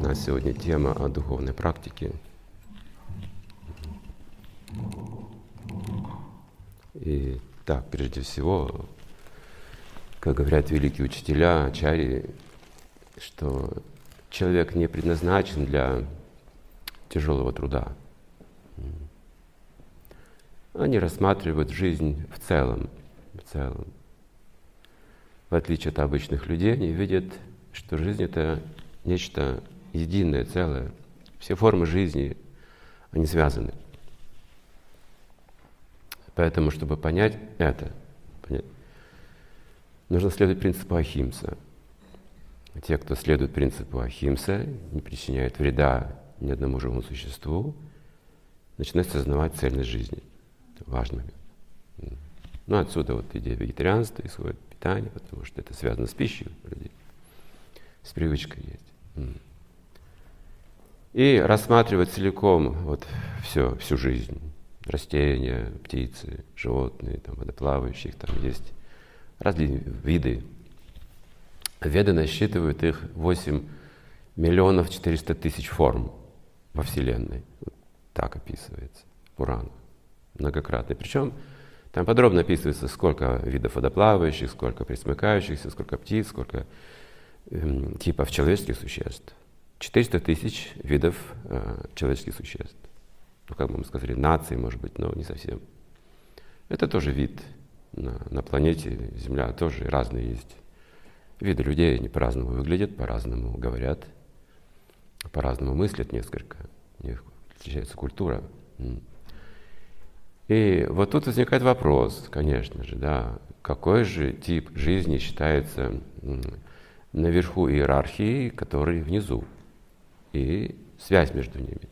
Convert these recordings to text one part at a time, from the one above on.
У нас сегодня тема о духовной практике. И так, прежде всего, как говорят великие учителя, ачари, что человек не предназначен для тяжелого труда. Они рассматривают жизнь в целом, в целом. В отличие от обычных людей, они видят, что жизнь это нечто единое, целое. Все формы жизни, они связаны. Поэтому, чтобы понять это, нужно следовать принципу Ахимса. Те, кто следует принципу Ахимса, не причиняют вреда ни одному живому существу, начинают осознавать цельность жизни. Важный. Ну, отсюда вот идея вегетарианства исходит, питания, потому что это связано с пищей людей, с привычкой есть. И рассматривать целиком вот все, всю жизнь. Растения, птицы, животные, там, водоплавающих, там есть разные виды. Веды насчитывают их 8 миллионов 400 тысяч форм во Вселенной. Вот так описывается Пурана. Многократно. Причем там подробно описывается, сколько видов водоплавающих, сколько присмыкающихся, сколько птиц, сколько э, типов человеческих существ. 400 тысяч видов э, человеческих существ. Ну, как бы мы сказали, нации, может быть, но не совсем. Это тоже вид на, на планете Земля, тоже разные есть. Виды людей, они по-разному выглядят, по-разному говорят, по-разному мыслят несколько. У них отличается культура. И вот тут возникает вопрос, конечно же, да, какой же тип жизни считается наверху иерархии, который внизу и связь между ними.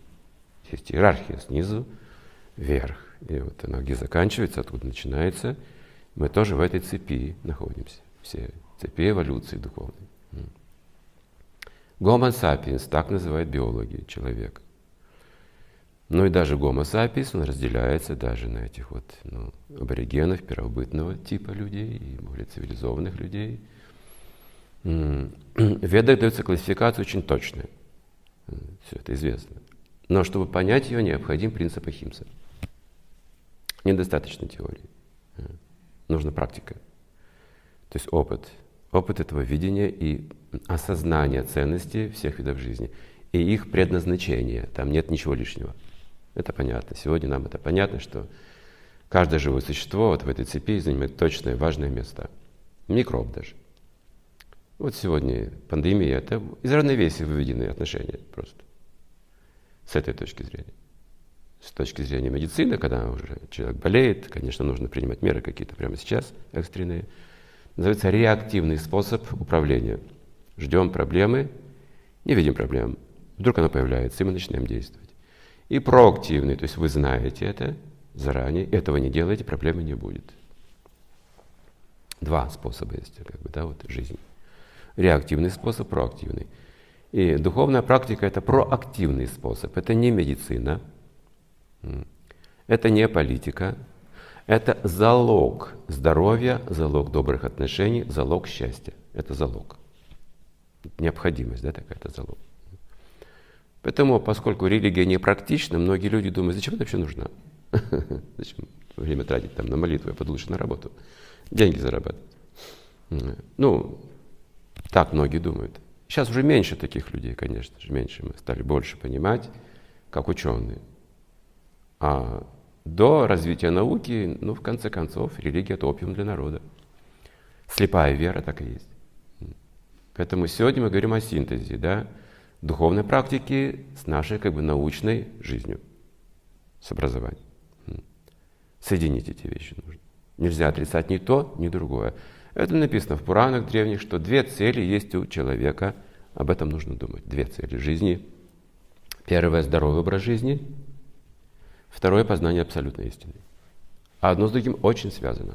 Есть иерархия снизу вверх. И вот она где заканчивается, откуда начинается. Мы тоже в этой цепи находимся. Все цепи эволюции духовной. Гомо sapiens, так называют биологи человека. Ну и даже гомо sapiens, он разделяется даже на этих вот ну, аборигенов первобытного типа людей и более цивилизованных людей. В Ведах дается классификация очень точная. Все это известно. Но чтобы понять ее, необходим принцип Ахимса. Недостаточно теории. Нужна практика. То есть опыт. Опыт этого видения и осознания ценности всех видов жизни. И их предназначения. Там нет ничего лишнего. Это понятно. Сегодня нам это понятно, что каждое живое существо вот в этой цепи занимает точное важное место. Микроб даже. Вот сегодня пандемия, это из равновесия выведенные отношения просто. С этой точки зрения. С точки зрения медицины, когда уже человек болеет, конечно, нужно принимать меры какие-то прямо сейчас, экстренные. Называется реактивный способ управления. Ждем проблемы, не видим проблем. Вдруг она появляется, и мы начинаем действовать. И проактивный, то есть вы знаете это заранее, этого не делаете, проблемы не будет. Два способа есть, как бы, да, вот жизнь реактивный способ, проактивный. И духовная практика – это проактивный способ, это не медицина, это не политика, это залог здоровья, залог добрых отношений, залог счастья. Это залог. Необходимость, да, такая-то залог. Поэтому, поскольку религия не практична, многие люди думают, зачем она вообще нужна? Зачем время тратить там на молитву, а под лучше на работу? Деньги зарабатывать. Ну, так многие думают. Сейчас уже меньше таких людей, конечно же, меньше. Мы стали больше понимать, как ученые. А до развития науки, ну, в конце концов, религия – это опиум для народа. Слепая вера так и есть. Поэтому сегодня мы говорим о синтезе, да, духовной практики с нашей, как бы, научной жизнью, с образованием. Соединить эти вещи нужно. Нельзя отрицать ни то, ни другое. Это написано в Пуранах древних, что две цели есть у человека. Об этом нужно думать. Две цели жизни. Первое – здоровый образ жизни. Второе – познание абсолютной истины. А одно с другим очень связано.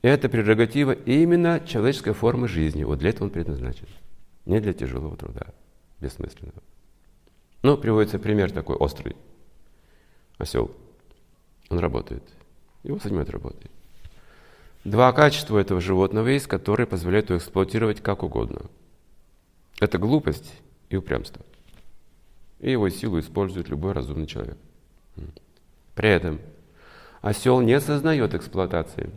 Это прерогатива именно человеческой формы жизни. Вот для этого он предназначен. Не для тяжелого труда, бессмысленного. Ну, приводится пример такой острый. Осел. Он работает. Его занимает работой. Два качества этого животного есть, которые позволяют его эксплуатировать как угодно. Это глупость и упрямство. И его силу использует любой разумный человек. При этом осел не осознает эксплуатации.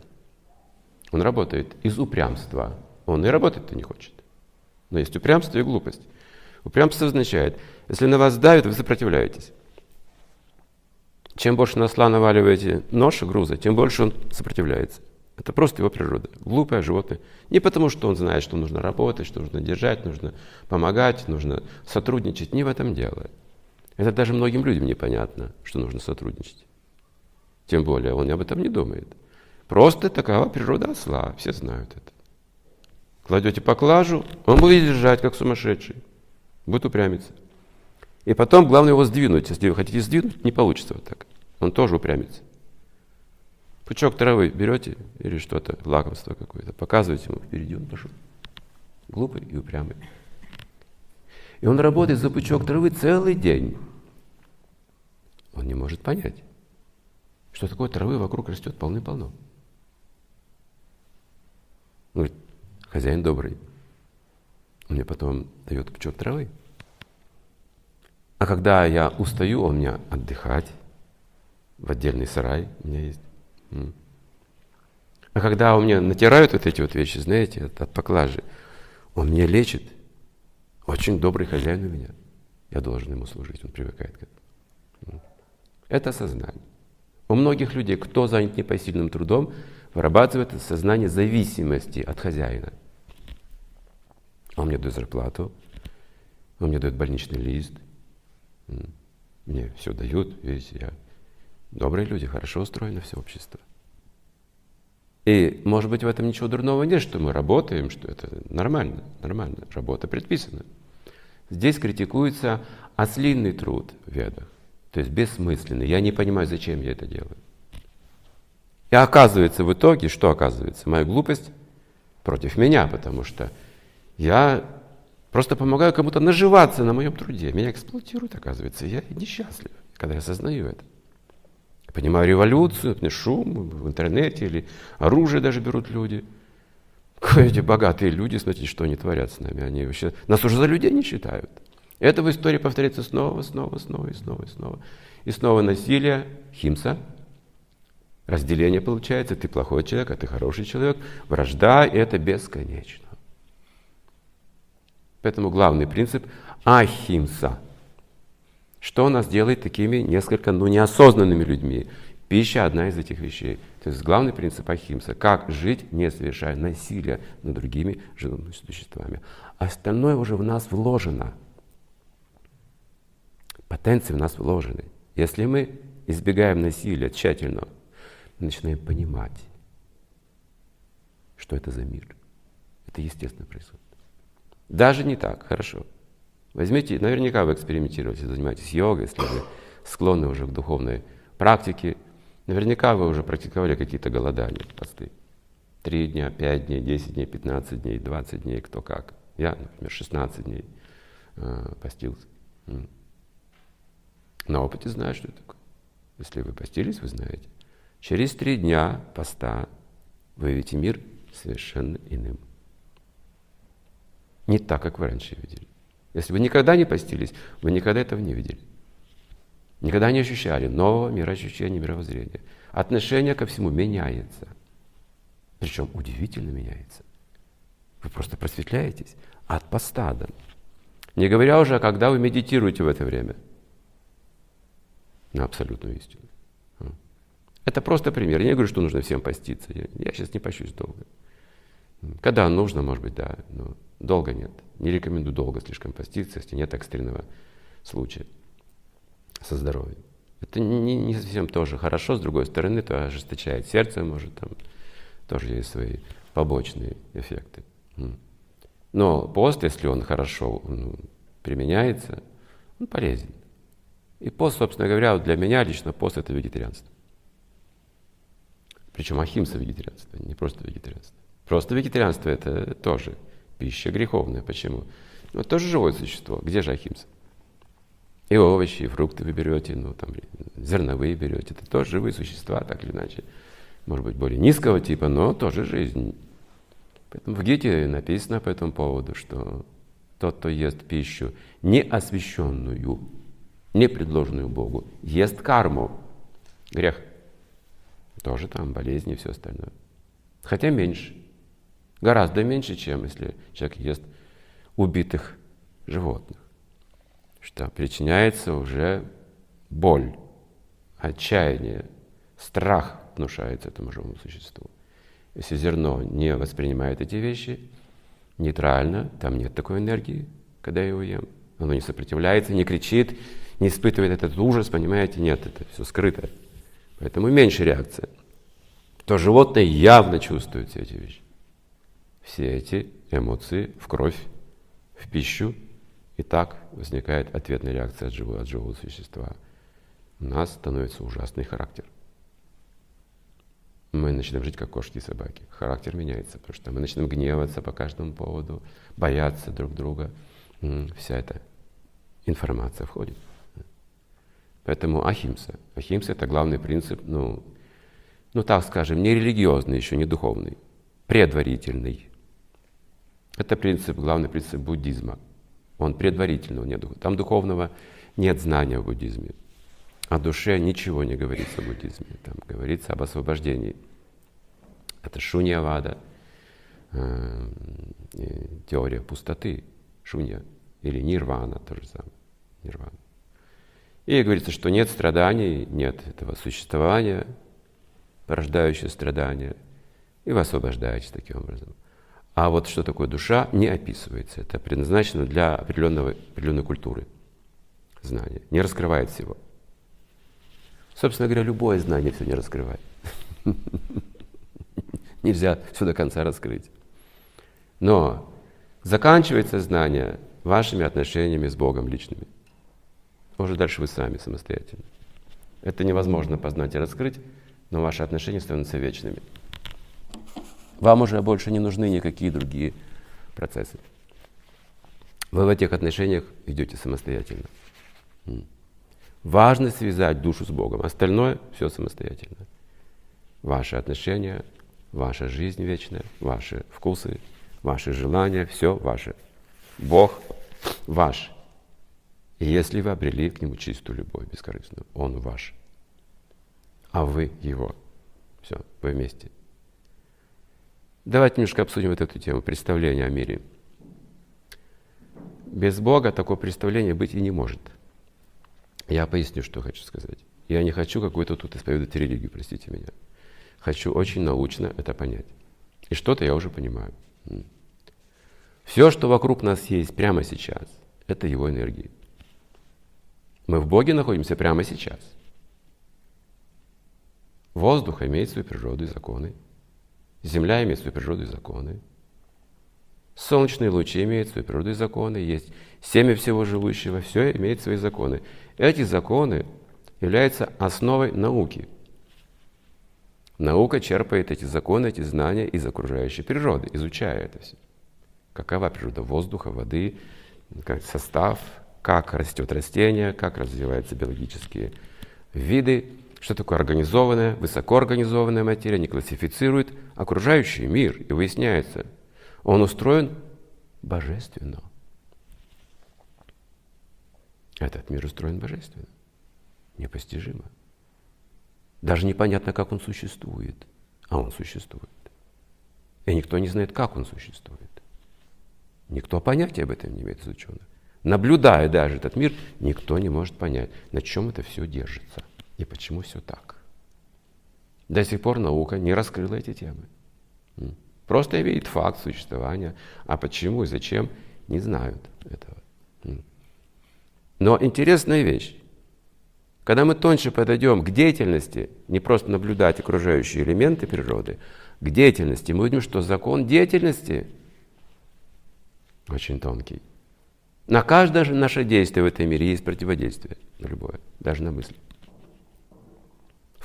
Он работает из упрямства. Он и работать-то не хочет. Но есть упрямство и глупость. Упрямство означает, если на вас давит, вы сопротивляетесь. Чем больше на осла наваливаете нож груза, тем больше он сопротивляется. Это просто его природа. Глупое животное. Не потому, что он знает, что нужно работать, что нужно держать, нужно помогать, нужно сотрудничать. Не в этом дело. Это даже многим людям непонятно, что нужно сотрудничать. Тем более он об этом не думает. Просто такова природа осла. Все знают это. Кладете поклажу, он будет держать, как сумасшедший. Будет упрямиться. И потом главное его сдвинуть. Если вы хотите сдвинуть, не получится вот так. Он тоже упрямится. Пучок травы берете или что-то, лакомство какое-то, показываете ему впереди, он пошел. Глупый и упрямый. И он работает за пучок травы целый день. Он не может понять, что такое травы вокруг растет полны-полно. Он говорит, хозяин добрый, он мне потом дает пучок травы. А когда я устаю, он меня отдыхать в отдельный сарай у меня есть. А когда у меня натирают вот эти вот вещи, знаете, от, от поклажи, он меня лечит. Очень добрый хозяин у меня. Я должен ему служить, он привыкает к этому. Это сознание. У многих людей, кто занят непосильным трудом, вырабатывает сознание зависимости от хозяина. Он мне дает зарплату, он мне дает больничный лист, мне все дают, видите, я добрые люди, хорошо устроено все общество. И, может быть, в этом ничего дурного нет, что мы работаем, что это нормально, нормально, работа предписана. Здесь критикуется ослинный труд в ведах, то есть бессмысленный. Я не понимаю, зачем я это делаю. И оказывается в итоге, что оказывается? Моя глупость против меня, потому что я просто помогаю кому-то наживаться на моем труде. Меня эксплуатируют, оказывается. Я несчастлив, когда я осознаю это. Понимаю революцию, шум в интернете или оружие даже берут люди. Эти богатые люди, смотрите, что они творят с нами. Они вообще нас уже за людей не считают. Это в истории повторяется снова, снова, снова и снова и снова. И снова насилие, химса, разделение получается, ты плохой человек, а ты хороший человек, вражда, и это бесконечно. Поэтому главный принцип – ахимса – что нас делает такими несколько ну, неосознанными людьми? Пища – одна из этих вещей. То есть главный принцип Ахимса – как жить, не совершая насилия над другими живыми существами. Остальное уже в нас вложено. Потенции в нас вложены. Если мы избегаем насилия тщательно, мы начинаем понимать, что это за мир. Это естественно происходит. Даже не так, хорошо. Возьмите, наверняка вы экспериментируете, занимаетесь йогой, если вы склонны уже к духовной практике. Наверняка вы уже практиковали какие-то голодания, посты. Три дня, пять дней, десять дней, пятнадцать дней, двадцать дней, кто как. Я, например, 16 дней э, постился. На опыте знаю, что это такое. Если вы постились, вы знаете. Через три дня поста вы видите мир совершенно иным. Не так, как вы раньше видели. Если вы никогда не постились, вы никогда этого не видели. Никогда не ощущали нового мироощущения, мировоззрения. Отношение ко всему меняется. Причем удивительно меняется. Вы просто просветляетесь от поста. Не говоря уже, когда вы медитируете в это время. На абсолютную истину. Это просто пример. Я не говорю, что нужно всем поститься. Я, я сейчас не пощусь долго. Когда нужно, может быть, да, но долго нет. Не рекомендую долго слишком поститься, если нет экстренного случая со здоровьем. Это не, не совсем тоже хорошо, с другой стороны, то ожесточает сердце, может, там тоже есть свои побочные эффекты. Но пост, если он хорошо ну, применяется, он полезен. И пост, собственно говоря, для меня лично пост это вегетарианство. Причем ахимса вегетарианство, не просто вегетарианство. Просто вегетарианство это тоже пища греховная. Почему? Ну, тоже живое существо. Где же Ахимса? И овощи, и фрукты вы берете, ну, там, зерновые берете. Это тоже живые существа, так или иначе. Может быть, более низкого типа, но тоже жизнь. Поэтому в Гите написано по этому поводу, что тот, кто ест пищу, не освященную, не предложенную Богу, ест карму, грех. Тоже там болезни и все остальное. Хотя меньше. Гораздо меньше, чем если человек ест убитых животных. Что причиняется уже боль, отчаяние, страх внушается этому живому существу. Если зерно не воспринимает эти вещи нейтрально, там нет такой энергии, когда я его ем. Оно не сопротивляется, не кричит, не испытывает этот ужас, понимаете? Нет, это все скрыто. Поэтому меньше реакция. То животное явно чувствует все эти вещи. Все эти эмоции в кровь, в пищу. И так возникает ответная реакция от живого, от живого существа. У нас становится ужасный характер мы начинаем жить как кошки и собаки. Характер меняется, потому что мы начинаем гневаться по каждому поводу, бояться друг друга. Вся эта информация входит. Поэтому ахимса. Ахимса – это главный принцип, ну, ну так скажем, не религиозный, еще не духовный, предварительный. Это принцип, главный принцип буддизма. Он предварительный, он не дух. Там духовного нет знания в буддизме. О душе ничего не говорится в буддизме. Там говорится об освобождении. Это шуньявада, э, теория пустоты, шунья, или нирвана, то же самое. Нирвана. И говорится, что нет страданий, нет этого существования, порождающего страдания, и вы освобождаетесь таким образом. А вот что такое душа, не описывается. Это предназначено для определенного, определенной культуры знания. Не раскрывает всего. Собственно говоря, любое знание все не раскрывает. Нельзя все до конца раскрыть. Но заканчивается знание вашими отношениями с Богом личными. Уже дальше вы сами самостоятельно. Это невозможно познать и раскрыть, но ваши отношения становятся вечными. Вам уже больше не нужны никакие другие процессы. Вы в этих отношениях идете самостоятельно. Важно связать душу с Богом. Остальное все самостоятельно. Ваши отношения, ваша жизнь вечная, ваши вкусы, ваши желания, все ваше. Бог ваш. И если вы обрели к Нему чистую любовь, бескорыстную, Он ваш. А вы Его. Все, вы вместе. Давайте немножко обсудим вот эту тему, представления о мире. Без Бога такое представление быть и не может – я поясню, что хочу сказать. Я не хочу какую-то тут исповедовать религию, простите меня. Хочу очень научно это понять. И что-то я уже понимаю. Все, что вокруг нас есть прямо сейчас, это его энергии. Мы в Боге находимся прямо сейчас. Воздух имеет свою природу и законы. Земля имеет свою природу и законы. Солнечные лучи имеют свои природу и законы. Есть семя всего живущего. Все имеет свои законы. Эти законы являются основой науки. Наука черпает эти законы, эти знания из окружающей природы, изучая это все. Какова природа воздуха, воды, состав, как растет растение, как развиваются биологические виды, что такое организованная, высокоорганизованная материя, не классифицирует окружающий мир. И выясняется, он устроен божественно. Этот мир устроен божественно, непостижимо. Даже непонятно, как он существует, а он существует. И никто не знает, как он существует. Никто понятия об этом не имеет из ученых. Наблюдая даже этот мир, никто не может понять, на чем это все держится и почему все так. До сих пор наука не раскрыла эти темы. Просто видит факт существования, а почему и зачем не знают этого. Но интересная вещь. Когда мы тоньше подойдем к деятельности, не просто наблюдать окружающие элементы природы, к деятельности, мы увидим, что закон деятельности очень тонкий. На каждое наше действие в этом мире есть противодействие, любое, даже на мысли.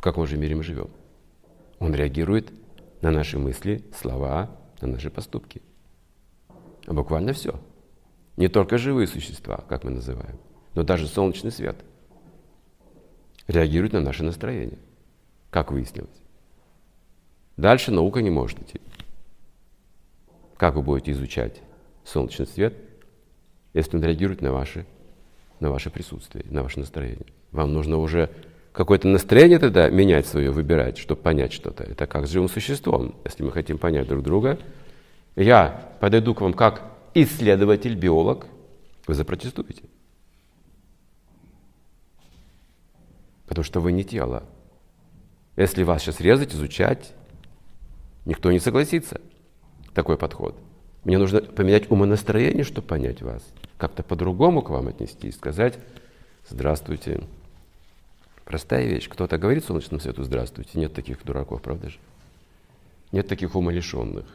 Каком же мире мы живем? Он реагирует на наши мысли, слова, на наши поступки. Буквально все. Не только живые существа, как мы называем но даже солнечный свет реагирует на наше настроение, как выяснилось. Дальше наука не может идти. Как вы будете изучать солнечный свет, если он реагирует на ваше, на ваше присутствие, на ваше настроение. Вам нужно уже какое-то настроение тогда менять свое, выбирать, чтобы понять что-то. Это как с живым существом. Если мы хотим понять друг друга, я подойду к вам как исследователь, биолог, вы запротестуете. Потому что вы не тело. Если вас сейчас резать, изучать, никто не согласится. Такой подход. Мне нужно поменять умонастроение, чтобы понять вас. Как-то по-другому к вам отнестись, сказать «Здравствуйте». Простая вещь. Кто-то говорит солнечному свету «Здравствуйте». Нет таких дураков, правда же? Нет таких умалишенных.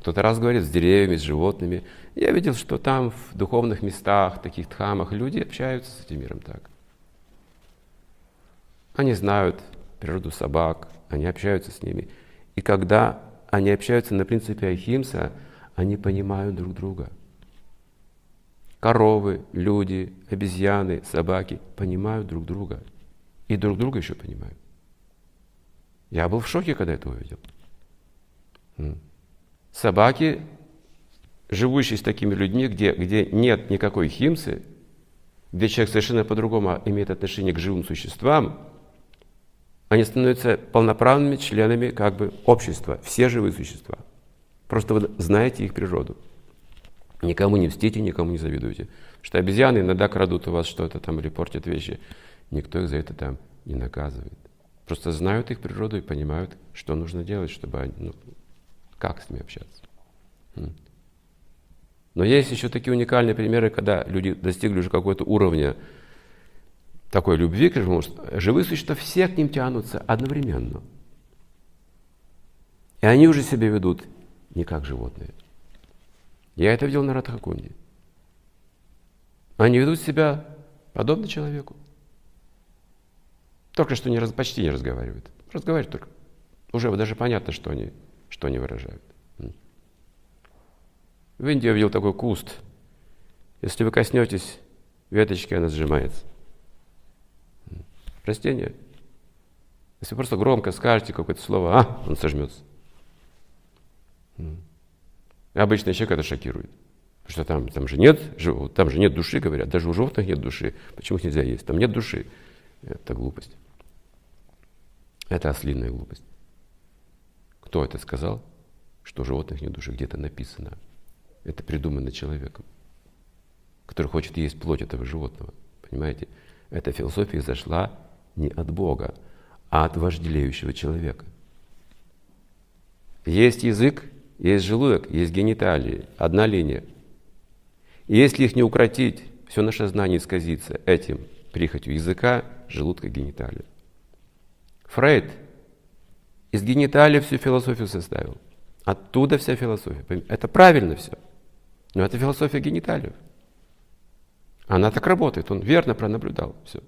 Кто-то раз говорит с деревьями, с животными. Я видел, что там в духовных местах, таких дхамах, люди общаются с этим миром так. Они знают природу собак, они общаются с ними. И когда они общаются на принципе Ахимса, они понимают друг друга. Коровы, люди, обезьяны, собаки понимают друг друга. И друг друга еще понимают. Я был в шоке, когда это увидел. Собаки, живущие с такими людьми, где, где нет никакой химсы, где человек совершенно по-другому имеет отношение к живым существам, они становятся полноправными членами как бы общества, все живые существа. Просто вы знаете их природу. Никому не мстите, никому не завидуйте. Что обезьяны иногда крадут у вас что-то там или портят вещи. Никто их за это там не наказывает. Просто знают их природу и понимают, что нужно делать, чтобы они, ну, как с ними общаться. Но есть еще такие уникальные примеры, когда люди достигли уже какого-то уровня такой любви к живому, живые существа все к ним тянутся одновременно. И они уже себя ведут не как животные. Я это видел на Радхакунде. Они ведут себя подобно человеку. Только что не, почти не разговаривают. Разговаривают только. Уже даже понятно, что они, что они выражают. В Индии я видел такой куст. Если вы коснетесь веточки, она сжимается растение. Если вы просто громко скажете какое-то слово, а, он сожмется. И обычный человек это шокирует. Потому что там, там, же нет, там же нет души, говорят. Даже у животных нет души. Почему их нельзя есть? Там нет души. Это глупость. Это ослиная глупость. Кто это сказал? Что животных нет души. Где-то написано. Это придумано человеком, который хочет есть плоть этого животного. Понимаете? Эта философия зашла не от Бога, а от вожделеющего человека. Есть язык, есть желудок, есть гениталии, одна линия. И если их не укротить, все наше знание исказится этим прихотью языка, желудка, гениталии. Фрейд из гениталии всю философию составил. Оттуда вся философия. Это правильно все. Но это философия гениталиев. Она так работает, он верно пронаблюдал все.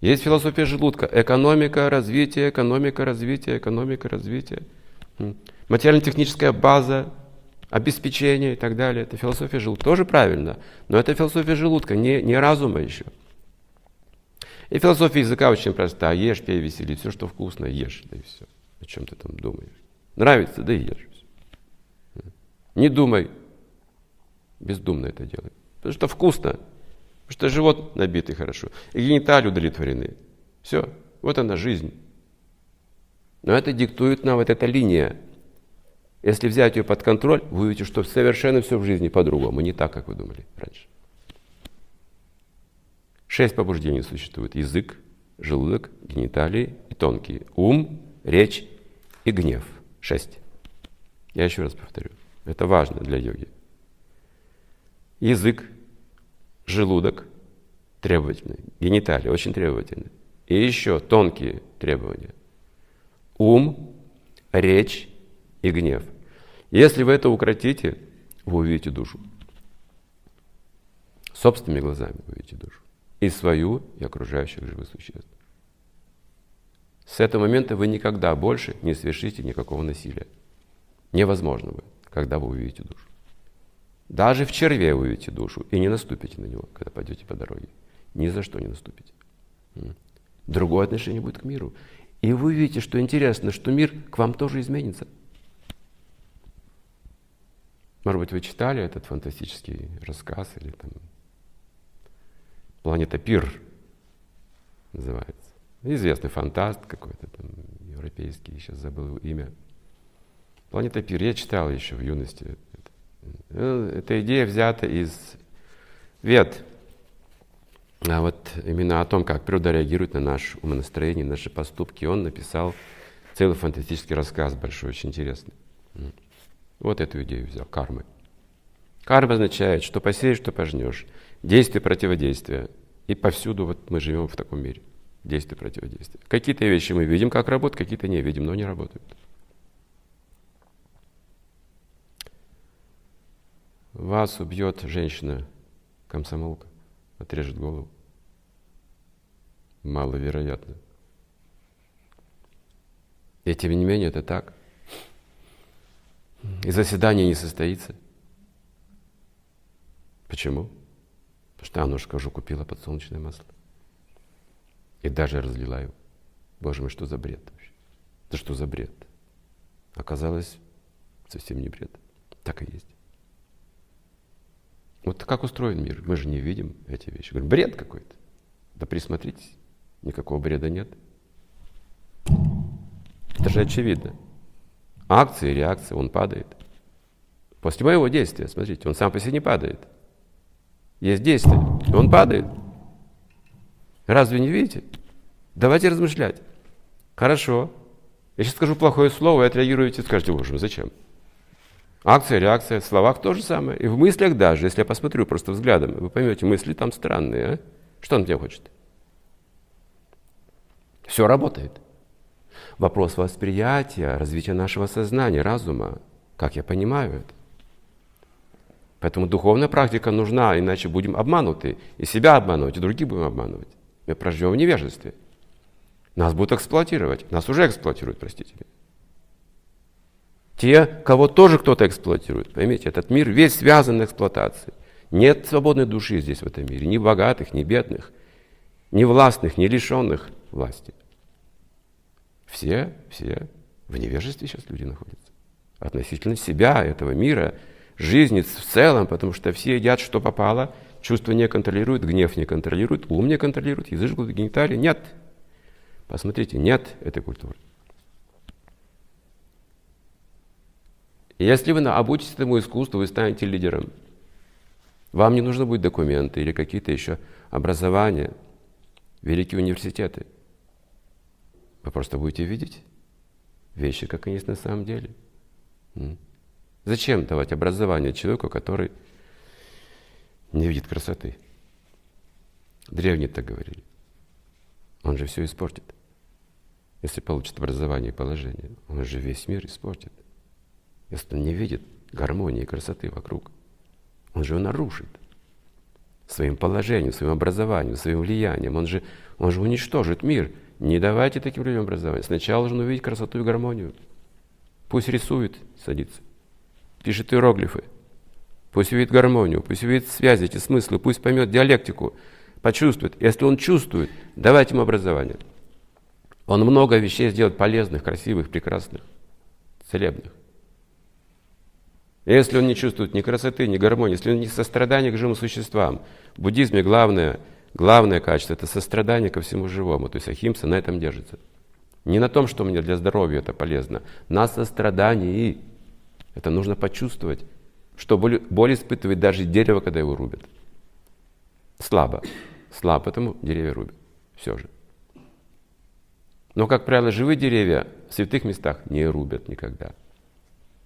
Есть философия желудка. Экономика, развитие, экономика, развитие, экономика, развитие. Материально-техническая база, обеспечение и так далее. Это философия желудка. Тоже правильно. Но это философия желудка, не, не разума еще. И философия языка очень проста. Ешь, пей, веселись. Все, что вкусно, ешь. Да и все. О чем ты там думаешь? Нравится, да и ешь. Не думай. Бездумно это делай. Потому что вкусно. Потому что живот набитый хорошо. И гениталии удовлетворены. Все. Вот она жизнь. Но это диктует нам вот эта линия. Если взять ее под контроль, вы увидите, что совершенно все в жизни по-другому, не так, как вы думали раньше. Шесть побуждений существует. Язык, желудок, гениталии и тонкие. Ум, речь и гнев. Шесть. Я еще раз повторю. Это важно для йоги. Язык, желудок требовательный, гениталии очень требовательны. И еще тонкие требования. Ум, речь и гнев. Если вы это укротите, вы увидите душу. Собственными глазами увидите душу. И свою, и окружающих живых существ. С этого момента вы никогда больше не совершите никакого насилия. Невозможно будет, когда вы увидите душу. Даже в черве вы увидите душу и не наступите на него, когда пойдете по дороге. Ни за что не наступите. Другое отношение будет к миру. И вы видите, что интересно, что мир к вам тоже изменится. Может быть, вы читали этот фантастический рассказ или там «Планета Пир» называется. Известный фантаст какой-то там европейский, сейчас забыл его имя. «Планета Пир» я читал еще в юности. Э, эта идея взята из Вед. А вот именно о том, как природа реагирует на наше умонастроение, наши поступки, он написал целый фантастический рассказ большой, очень интересный. Вот эту идею взял, кармы. Карма означает, что посеешь, что пожнешь. Действие противодействия. И повсюду вот мы живем в таком мире. Действие противодействия. Какие-то вещи мы видим, как работают, какие-то не видим, но не работают. Вас убьет женщина, комсомолка, отрежет голову. Маловероятно. И тем не менее это так. И заседание не состоится. Почему? Потому что Аннушка уже купила подсолнечное масло. И даже разлила его. Боже мой, что за бред вообще? Да что за бред? Оказалось, совсем не бред. Так и есть. Вот как устроен мир? Мы же не видим эти вещи. Говорим, бред какой-то. Да присмотритесь, никакого бреда нет. Это же очевидно. Акция, реакция, он падает. После моего действия, смотрите, он сам по себе не падает. Есть действие, и он падает. Разве не видите? Давайте размышлять. Хорошо. Я сейчас скажу плохое слово, вы отреагируете, скажете, боже, зачем? Акция, реакция, в словах то же самое. И в мыслях даже, если я посмотрю просто взглядом, вы поймете, мысли там странные. А? Что он тебе хочет? Все работает. Вопрос восприятия, развития нашего сознания, разума. Как я понимаю это? Поэтому духовная практика нужна, иначе будем обмануты. И себя обманывать, и других будем обманывать. Мы проживем в невежестве. Нас будут эксплуатировать. Нас уже эксплуатируют, простите. Те, кого тоже кто-то эксплуатирует. Поймите, этот мир весь связан на эксплуатации. Нет свободной души здесь, в этом мире. Ни богатых, ни бедных, ни властных, ни лишенных власти. Все, все в невежестве сейчас люди находятся. Относительно себя, этого мира, жизни в целом, потому что все едят, что попало, чувства не контролируют, гнев не контролирует, ум не контролирует, язык, гениталии нет. Посмотрите, нет этой культуры. Если вы обучитесь этому искусству, вы станете лидером. Вам не нужно будет документы или какие-то еще образования, великие университеты. Вы просто будете видеть вещи, как они есть на самом деле. Зачем давать образование человеку, который не видит красоты? Древние так говорили. Он же все испортит. Если получит образование и положение, он же весь мир испортит. Если он не видит гармонии и красоты вокруг, он же его нарушит своим положением, своим образованием, своим влиянием. Он же, он же уничтожит мир. Не давайте таким людям образование. Сначала должен увидеть красоту и гармонию. Пусть рисует, садится, пишет иероглифы. Пусть увидит гармонию, пусть увидит связи, эти смыслы, пусть поймет диалектику, почувствует. Если он чувствует, давайте ему образование. Он много вещей сделает полезных, красивых, прекрасных, целебных. Если он не чувствует ни красоты, ни гармонии, если он не сострадание к живым существам, в буддизме главное, главное качество – это сострадание ко всему живому. То есть Ахимса на этом держится. Не на том, что мне для здоровья это полезно, на сострадании. Это нужно почувствовать, что боль, боль испытывает даже дерево, когда его рубят. Слабо. Слабо, потому деревья рубят. Все же. Но, как правило, живые деревья в святых местах не рубят никогда.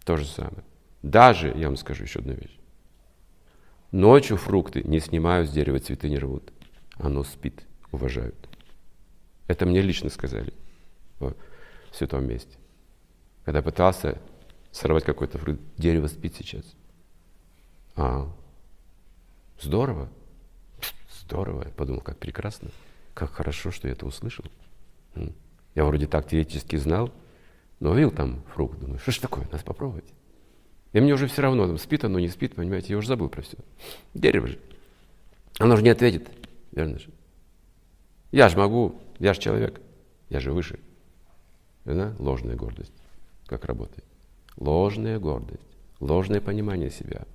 То же самое. Даже, я вам скажу еще одну вещь. Ночью фрукты не снимают с дерева, цветы не рвут. Оно спит, уважают. Это мне лично сказали в святом месте. Когда пытался сорвать какой-то фрукт, дерево спит сейчас. А, здорово. Здорово. Я подумал, как прекрасно. Как хорошо, что я это услышал. Я вроде так теоретически знал, но увидел там фрукт. Думаю, что ж такое, надо попробовать. И мне уже все равно, там, спит оно, не спит, понимаете, я уже забыл про все. Дерево же. Оно же не ответит, верно же? Я же могу, я же человек, я же выше. Верно? Ложная гордость. Как работает? Ложная гордость. ложное понимание себя.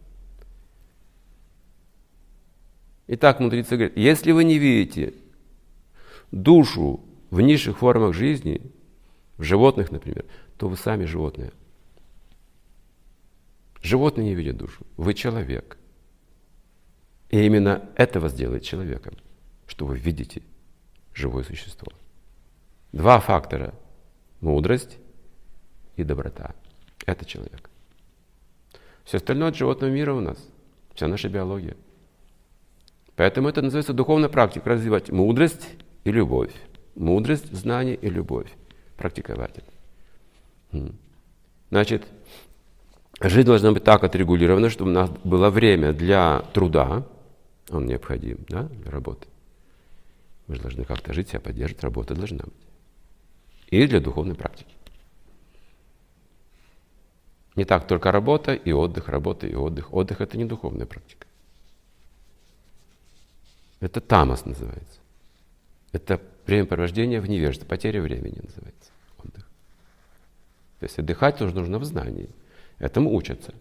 Итак, мудрецы говорят, если вы не видите душу в низших формах жизни, в животных, например, то вы сами животные. Животные не видят душу. Вы человек. И именно это вас делает человеком, что вы видите живое существо. Два фактора. Мудрость и доброта. Это человек. Все остальное от животного мира у нас. Вся наша биология. Поэтому это называется духовная практика. Развивать мудрость и любовь. Мудрость, знание и любовь. Практиковать это. Значит, жизнь должна быть так отрегулирована, чтобы у нас было время для труда, он необходим, да, для работы. Мы же должны как-то жить, себя поддерживать, работа должна быть. И для духовной практики. Не так только работа и отдых, работа и отдых. Отдых – это не духовная практика. Это тамас называется. Это времяпровождение в невежестве, потеря времени называется отдых. То есть отдыхать нужно, нужно в знании. Этому учатся.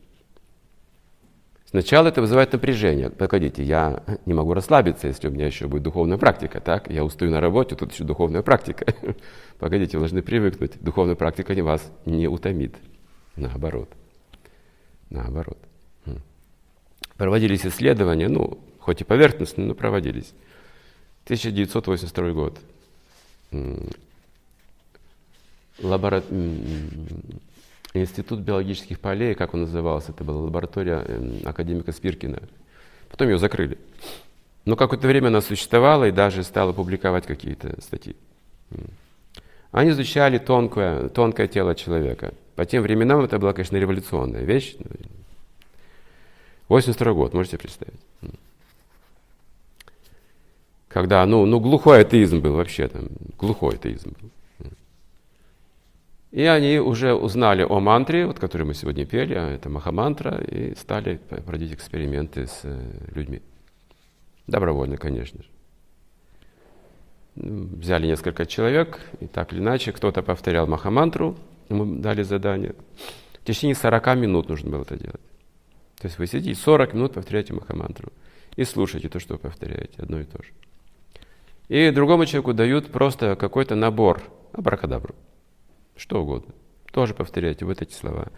Сначала это вызывает напряжение. Погодите, я не могу расслабиться, если у меня еще будет духовная практика, так? Я устаю на работе, тут еще духовная практика. Погодите, вы должны привыкнуть. Духовная практика не вас не утомит. Наоборот. Наоборот. Проводились исследования, ну, хоть и поверхностные, но проводились. 1982 год. Лабора... Институт биологических полей, как он назывался, это была лаборатория эм, академика Спиркина. Потом ее закрыли. Но какое-то время она существовала и даже стала публиковать какие-то статьи. Они изучали тонкое, тонкое тело человека. По тем временам это была, конечно, революционная вещь. 82 год, можете представить когда, ну, ну глухой атеизм был вообще, там, глухой атеизм был. И они уже узнали о мантре, вот, которую мы сегодня пели, а это махамантра, и стали проводить эксперименты с э, людьми. Добровольно, конечно же. Взяли несколько человек, и так или иначе, кто-то повторял махамантру, ему дали задание. В течение 40 минут нужно было это делать. То есть вы сидите 40 минут повторяете махамантру и слушаете то, что вы повторяете, одно и то же. И другому человеку дают просто какой-то набор, абракадабру, что угодно. Тоже повторяйте вот эти слова.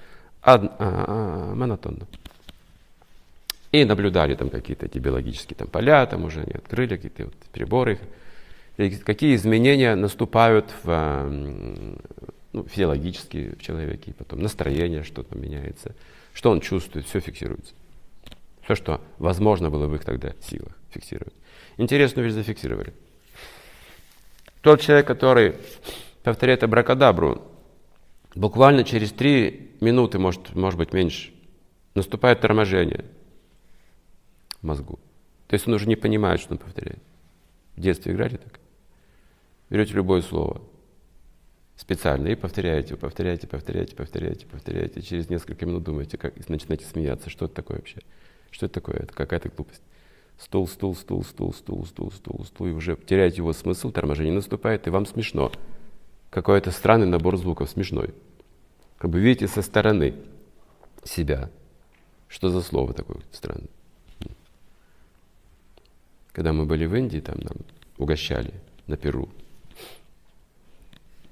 Ад, а, а, монотонно. И наблюдали там какие-то эти биологические там, поля, там уже они открыли какие-то вот приборы. Какие изменения наступают в, ну, физиологически в человеке, потом настроение, что там меняется, что он чувствует, все фиксируется. Все, что возможно было в их тогда силах фиксировать. Интересную вещь зафиксировали. Тот человек, который повторяет абракадабру, буквально через три минуты, может, может быть меньше, наступает торможение мозгу. То есть он уже не понимает, что он повторяет. В детстве играли так? Берете любое слово специально и повторяете, повторяете, повторяете, повторяете, повторяете. Через несколько минут думаете, как, и начинаете смеяться. Что это такое вообще? Что это такое? Это какая-то глупость. Стул, стул, стул, стул, стул, стул, стул, стул, и уже теряете его смысл, торможение наступает, и вам смешно. Какой-то странный набор звуков, смешной. Как бы видите со стороны себя. Что за слово такое странное? Когда мы были в Индии, там нам угощали на Перу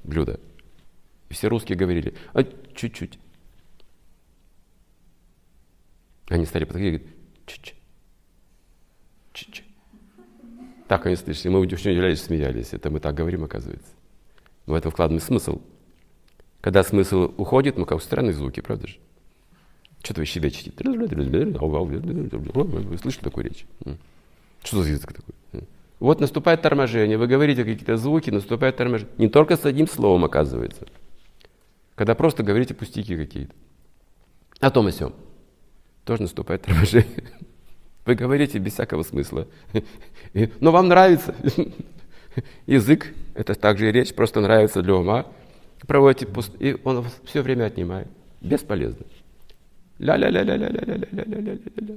блюдо. И все русские говорили, а чуть-чуть. Они стали подходить и говорят, чуть-чуть. Чуть-чуть. Так они слышали. Мы очень удивлялись, смеялись. Это мы так говорим, оказывается. В этом вкладываем смысл. Когда смысл уходит, ну как странные звуки, правда же? Что-то вы щебечете. Вы слышали такую речь? Что за язык такой? Вот наступает торможение, вы говорите какие-то звуки, наступает торможение. Не только с одним словом, оказывается. Когда просто говорите пустяки какие-то. О том и сём. Тоже наступает торможение. Вы говорите без всякого смысла. Но вам нравится. Язык, это также и речь, просто нравится для ума. Проводите пуст... и он все время отнимает. Бесполезно. Ля-ля-ля-ля-ля-ля-ля-ля-ля-ля-ля.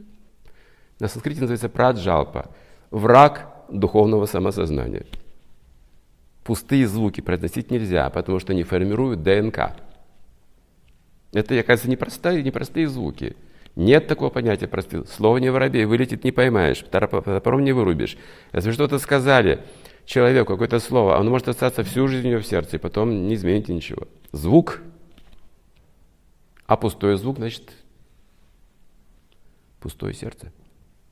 На санскрите называется праджалпа. Враг духовного самосознания. Пустые звуки произносить нельзя, потому что они формируют ДНК. Это, оказывается, непростые, непростые звуки. Нет такого понятия простых. Слово не воробей, вылетит не поймаешь, топором не вырубишь. Если что-то сказали человеку, какое-то слово, оно может остаться всю жизнь у него в сердце, и потом не измените ничего. Звук, а пустой звук, значит, пустое сердце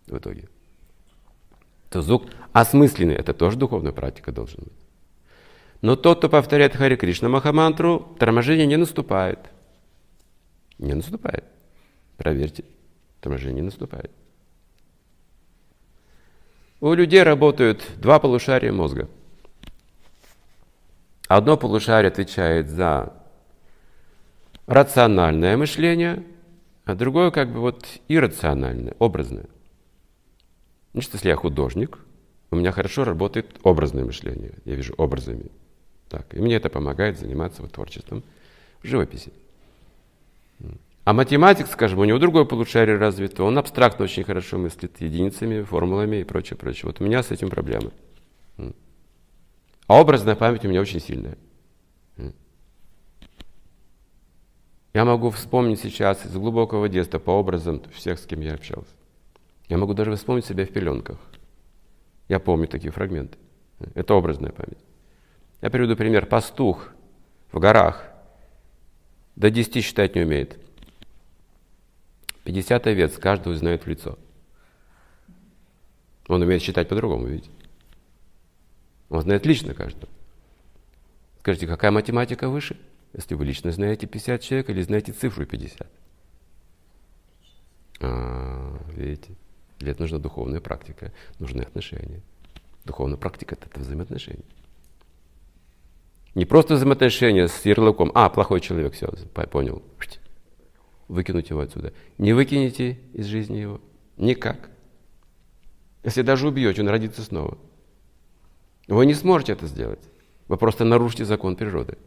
в итоге. То звук осмысленный, это тоже духовная практика должна быть. Но тот, кто повторяет Хари Кришна Махамантру, торможение не наступает. Не наступает. Проверьте, торможение не наступает. У людей работают два полушария мозга. Одно полушарие отвечает за рациональное мышление, а другое как бы вот иррациональное, образное. Значит, если я художник, у меня хорошо работает образное мышление. Я вижу образами. Так, и мне это помогает заниматься вот творчеством в живописи. А математик, скажем, у него другое полушарие развито, он абстрактно очень хорошо мыслит единицами, формулами и прочее, прочее. Вот у меня с этим проблемы. А образная память у меня очень сильная. Я могу вспомнить сейчас из глубокого детства по образам всех, с кем я общался. Я могу даже вспомнить себя в пеленках. Я помню такие фрагменты. Это образная память. Я приведу пример. Пастух в горах до 10 считать не умеет. 50 овец каждого знает в лицо. Он умеет считать по-другому, видите? Он знает лично каждого. Скажите, какая математика выше? Если вы лично знаете 50 человек или знаете цифру 50? А, видите? Для этого нужна духовная практика, нужны отношения. Духовная практика – это взаимоотношения. Не просто взаимоотношения с ярлыком, а, плохой человек, все, понял, выкинуть его отсюда. Не выкинете из жизни его. Никак. Если даже убьете, он родится снова. Вы не сможете это сделать. Вы просто нарушите закон природы.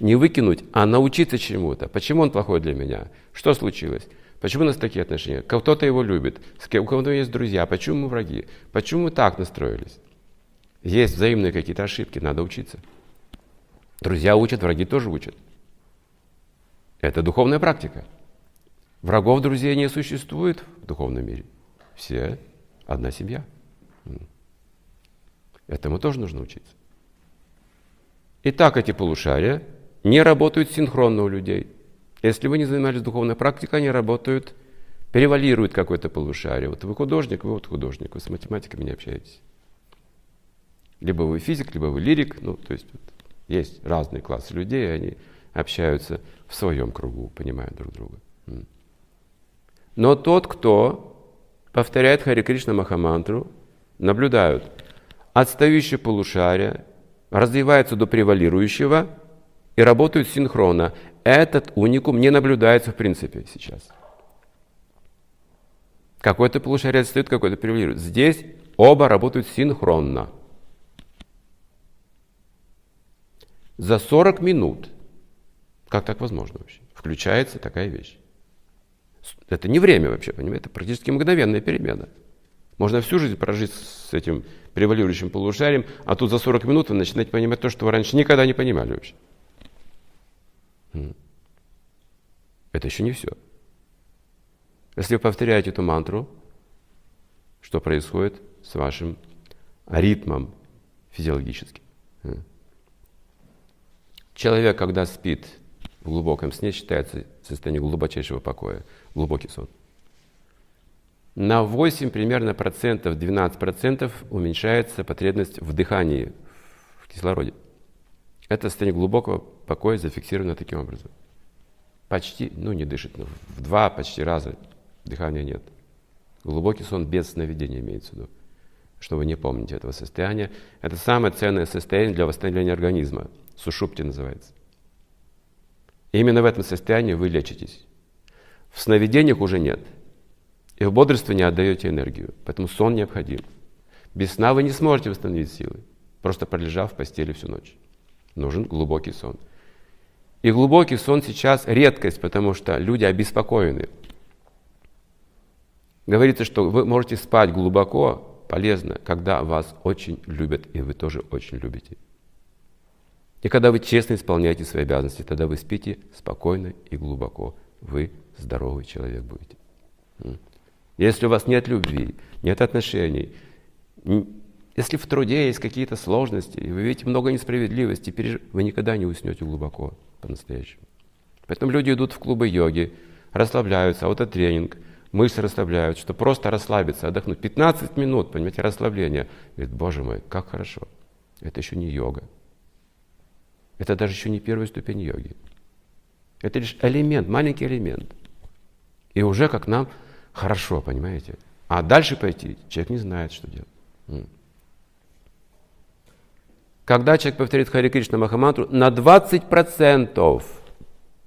Не выкинуть, а научиться чему-то. Почему он плохой для меня? Что случилось? Почему у нас такие отношения? Кто-то его любит, у кого-то есть друзья, почему мы враги? Почему мы так настроились? Есть взаимные какие-то ошибки, надо учиться. Друзья учат, враги тоже учат. Это духовная практика. Врагов, друзей не существует в духовном мире. Все одна семья. Этому тоже нужно учиться. Итак, эти полушария не работают синхронно у людей. Если вы не занимались духовной практикой, они работают, перевалируют какое-то полушарие. Вот вы художник, вы вот художник, вы с математиками не общаетесь. Либо вы физик, либо вы лирик, ну, то есть вот, есть разные классы людей, они общаются в своем кругу, понимают друг друга. Но тот, кто повторяет Хари Кришна Махамантру, наблюдают отстающее полушарие, развивается до превалирующего и работают синхронно. Этот уникум не наблюдается в принципе сейчас. Какой-то полушарие отстает, какой-то превалирует. Здесь оба работают синхронно. За 40 минут. Как так возможно вообще? Включается такая вещь. Это не время вообще, понимаете? Это практически мгновенная перемена. Можно всю жизнь прожить с этим превалирующим полушарием, а тут за 40 минут вы начинаете понимать то, что вы раньше никогда не понимали вообще. Это еще не все. Если вы повторяете эту мантру, что происходит с вашим ритмом физиологическим? Человек, когда спит в глубоком сне, считается состояние глубочайшего покоя, глубокий сон. На 8 примерно процентов, 12 процентов уменьшается потребность в дыхании, в кислороде. Это состояние глубокого покоя зафиксировано таким образом. Почти, ну не дышит, но в два почти раза дыхания нет. Глубокий сон без сновидения имеется в виду. Что не помните этого состояния. Это самое ценное состояние для восстановления организма. Сушупти называется. И именно в этом состоянии вы лечитесь. В сновидениях уже нет. И в бодрствовании отдаете энергию. Поэтому сон необходим. Без сна вы не сможете восстановить силы, просто пролежав в постели всю ночь. Нужен глубокий сон. И глубокий сон сейчас редкость, потому что люди обеспокоены. Говорится, что вы можете спать глубоко, полезно, когда вас очень любят, и вы тоже очень любите. И когда вы честно исполняете свои обязанности, тогда вы спите спокойно и глубоко. Вы здоровый человек будете. Если у вас нет любви, нет отношений, если в труде есть какие-то сложности, и вы видите много несправедливости, вы никогда не уснете глубоко по-настоящему. Поэтому люди идут в клубы йоги, расслабляются, а вот это тренинг, мышцы расслабляют, что просто расслабиться, отдохнуть. 15 минут, понимаете, расслабления. Говорит, боже мой, как хорошо. Это еще не йога. Это даже еще не первая ступень йоги. Это лишь элемент, маленький элемент. И уже как нам хорошо, понимаете? А дальше пойти, человек не знает, что делать. Когда человек повторит Хари Кришна Махамантру, на 20%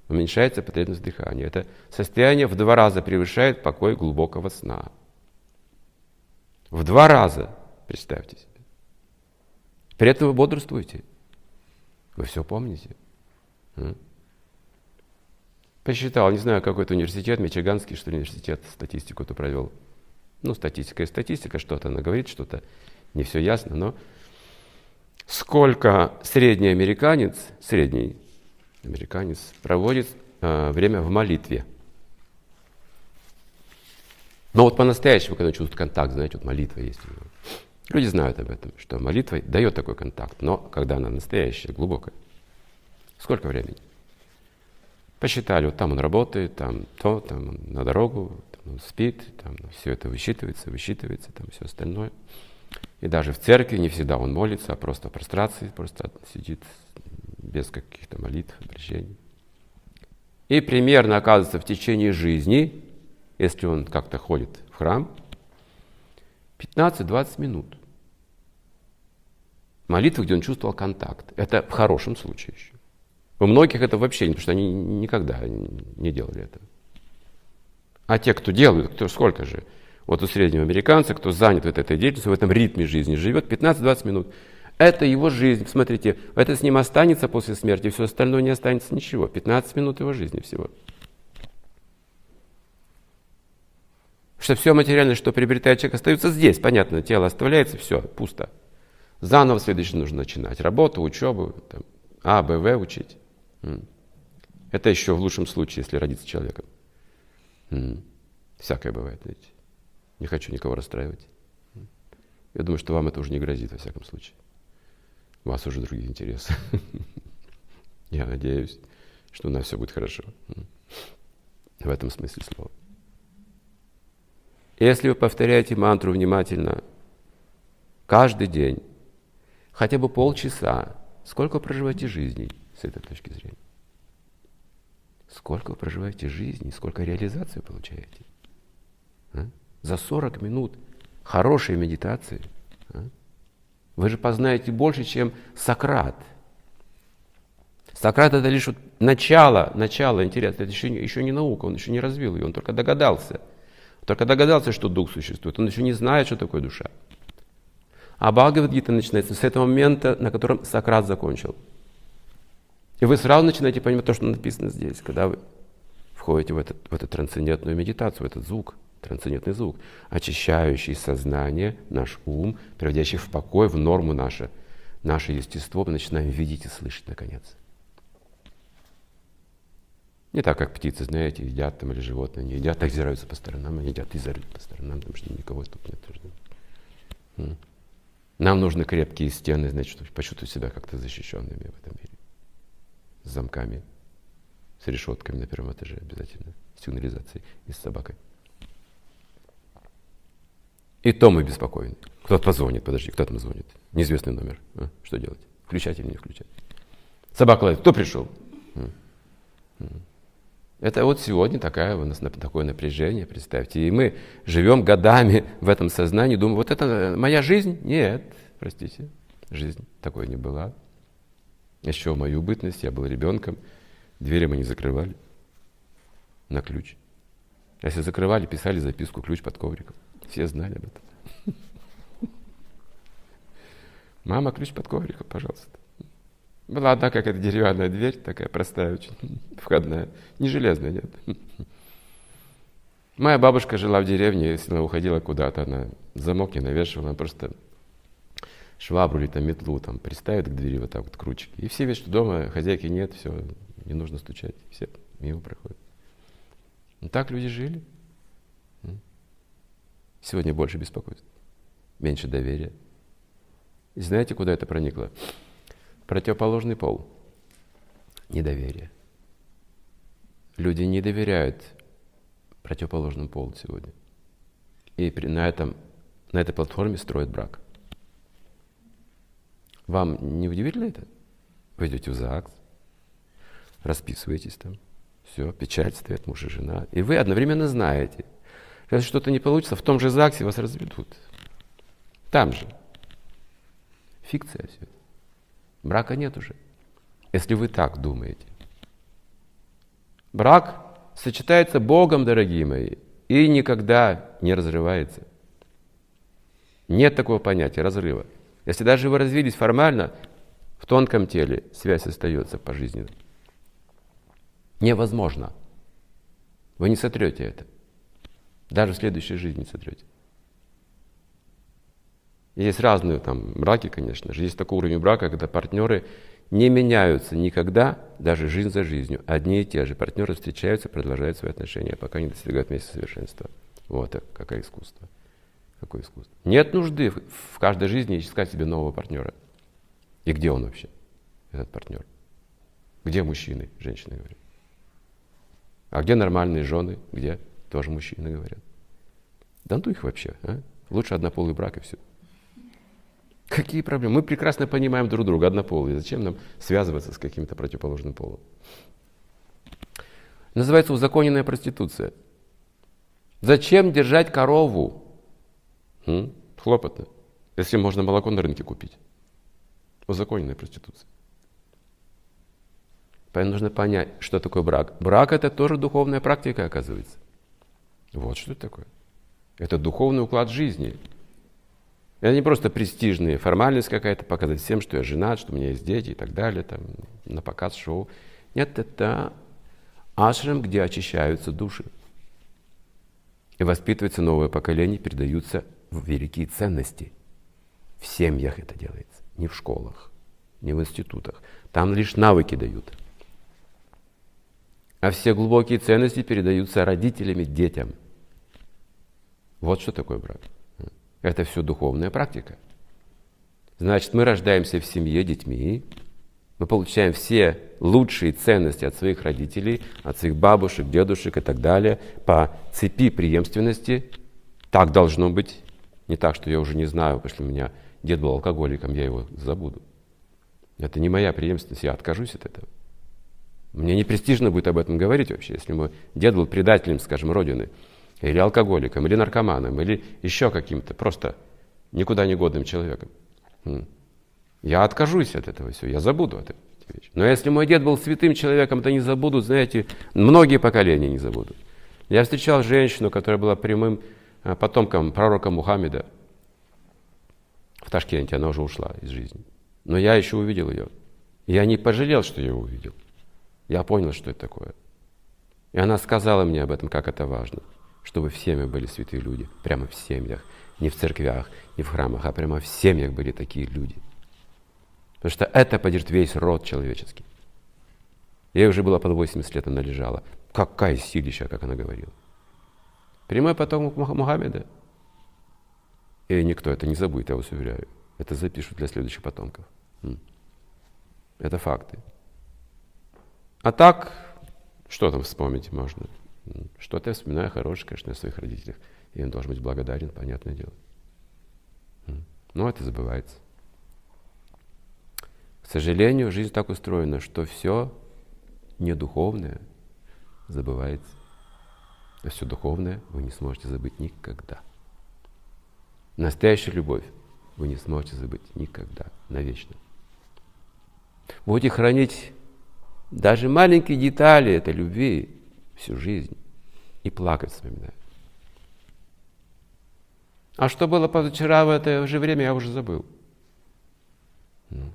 уменьшается потребность дыхания. Это состояние в два раза превышает покой глубокого сна. В два раза, представьте себе. При этом вы бодрствуете. Вы все помните? Посчитал, не знаю, какой это университет, Мичиганский, что ли, университет, статистику-то провел. Ну, статистика и статистика, что-то она говорит, что-то не все ясно, но сколько средний американец, средний американец проводит э, время в молитве. Но вот по-настоящему, когда чувствует контакт, знаете, вот молитва есть у него. Люди знают об этом, что молитва дает такой контакт, но когда она настоящая, глубокая. Сколько времени? Посчитали, вот там он работает, там то, там он на дорогу, там он спит, там все это высчитывается, высчитывается, там все остальное. И даже в церкви не всегда он молится, а просто в прострации, просто сидит без каких-то молитв, обращений. И примерно, оказывается, в течение жизни, если он как-то ходит в храм, 15-20 минут. Молитвы, где он чувствовал контакт. Это в хорошем случае еще. У многих это вообще не, потому что они никогда не делали это. А те, кто делают, кто сколько же? Вот у среднего американца, кто занят вот этой деятельностью, в этом ритме жизни живет 15-20 минут. Это его жизнь. Смотрите, это с ним останется после смерти, все остальное не останется ничего. 15 минут его жизни всего. Что все материальное, что приобретает человек, остается здесь. Понятно, тело оставляется, все, пусто. Заново следующее нужно начинать. Работу, учебу, там, А, Б, В учить. Это еще в лучшем случае, если родиться человеком. Всякое бывает, знаете. Не хочу никого расстраивать. Я думаю, что вам это уже не грозит, во всяком случае. У вас уже другие интересы. Я надеюсь, что у нас все будет хорошо. В этом смысле слова. Если вы повторяете мантру внимательно, каждый день, хотя бы полчаса, сколько проживаете жизней с этой точки зрения? Сколько вы проживаете жизни, сколько реализации получаете? А? За 40 минут хорошей медитации а? вы же познаете больше, чем Сократ. Сократ это лишь вот начало, начало, интересно, это еще, еще не наука, он еще не развил ее, он только догадался. Только догадался, что дух существует, он еще не знает, что такое душа. А Бхагавадгита начинается с этого момента, на котором Сократ закончил – и вы сразу начинаете понимать то, что написано здесь, когда вы входите в, этот, в эту трансцендентную медитацию, в этот звук, трансцендентный звук, очищающий сознание, наш ум, приводящий в покой, в норму наше, наше естество, мы начинаем видеть и слышать наконец. Не так, как птицы, знаете, едят там или животные не едят, так зираются по сторонам, они едят и зарют по сторонам, потому что никого тут нет. Нам нужны крепкие стены, значит, чтобы почувствовать себя как-то защищенными в этом мире с замками, с решетками на первом этаже обязательно, с сигнализацией и с собакой. И то мы беспокойны. Кто-то позвонит, подожди, кто там звонит? Неизвестный номер. А? Что делать? Включать или не включать? Собака лает. Кто пришел? Это вот сегодня такая, у нас такое напряжение, представьте. И мы живем годами в этом сознании, думаем, вот это моя жизнь? Нет, простите, жизнь такой не была. Еще в мою бытность, я был ребенком, двери мы не закрывали на ключ. А если закрывали, писали записку, ключ под ковриком. Все знали об этом. Мама, ключ под ковриком, пожалуйста. Была одна какая-то деревянная дверь, такая простая очень, входная. Не железная, нет. Моя бабушка жила в деревне, если она уходила куда-то, она замок не навешивала, она просто швабру или там метлу там приставит к двери вот так вот к ручке. И все видят, что дома хозяйки нет, все, не нужно стучать. Все мимо проходят. Ну, так люди жили. Сегодня больше беспокойств, меньше доверия. И знаете, куда это проникло? Противоположный пол. Недоверие. Люди не доверяют противоположному полу сегодня. И на, этом, на этой платформе строят брак. Вам не удивительно это? Вы идете в ЗАГС, расписываетесь там, все, печать стоит, муж и жена. И вы одновременно знаете, если что-то не получится, в том же ЗАГСе вас разведут. Там же. Фикция все. Брака нет уже. Если вы так думаете. Брак сочетается Богом, дорогие мои, и никогда не разрывается. Нет такого понятия разрыва. Если даже вы развились формально, в тонком теле связь остается пожизненно. Невозможно. Вы не сотрете это. Даже в следующей жизни сотрете. Есть разные там браки, конечно же. Есть такой уровень брака, когда партнеры не меняются никогда, даже жизнь за жизнью. Одни и те же партнеры встречаются, продолжают свои отношения, пока не достигают места совершенства. Вот какое искусство. Какое искусство. Нет нужды в каждой жизни искать себе нового партнера. И где он вообще, этот партнер? Где мужчины, женщины говорят? А где нормальные жены? Где? Тоже мужчины говорят. Да ну их вообще. А? Лучше однополый брак и все. Какие проблемы? Мы прекрасно понимаем друг друга, однополые. Зачем нам связываться с каким-то противоположным полом? Называется узаконенная проституция. Зачем держать корову? М? Хлопотно. Если можно молоко на рынке купить. Узаконенная проституция. Поэтому нужно понять, что такое брак. Брак это тоже духовная практика, оказывается. Вот что это такое. Это духовный уклад жизни. Это не просто престижная формальность какая-то, показать всем, что я женат, что у меня есть дети и так далее, там, на показ шоу. Нет, это ашрам, где очищаются души. И воспитывается новое поколение, передаются великие ценности. В семьях это делается, не в школах, не в институтах. Там лишь навыки дают. А все глубокие ценности передаются родителями детям. Вот что такое брак. Это все духовная практика. Значит, мы рождаемся в семье детьми, мы получаем все лучшие ценности от своих родителей, от своих бабушек, дедушек и так далее по цепи преемственности. Так должно быть. Не так, что я уже не знаю, потому что у меня дед был алкоголиком, я его забуду. Это не моя преемственность, я откажусь от этого. Мне не престижно будет об этом говорить вообще, если мой дед был предателем, скажем, Родины или алкоголиком, или наркоманом, или еще каким-то просто никуда не годным человеком. Я откажусь от этого всего, я забуду это. Но если мой дед был святым человеком, то не забудут, знаете, многие поколения не забудут. Я встречал женщину, которая была прямым э, потомком пророка Мухаммеда в Ташкенте, она уже ушла из жизни. Но я еще увидел ее. Я не пожалел, что ее увидел. Я понял, что это такое. И она сказала мне об этом, как это важно чтобы в семьях были святые люди, прямо в семьях, не в церквях, не в храмах, а прямо в семьях были такие люди. Потому что это поддержит весь род человеческий. Ей уже было под 80 лет, она лежала. Какая силища, как она говорила. Прямой потомок Мухаммеда. И никто это не забудет, я вас уверяю. Это запишут для следующих потомков. Это факты. А так, что там вспомнить можно? Что-то я вспоминаю хорошее, конечно, о своих родителях. И он должен быть благодарен, понятное дело. Но это забывается. К сожалению, жизнь так устроена, что все недуховное забывается. А все духовное вы не сможете забыть никогда. Настоящую любовь вы не сможете забыть никогда, навечно. Будете хранить даже маленькие детали этой любви, всю жизнь и плакать вспоминаю. А что было позавчера в это же время, я уже забыл. Ну.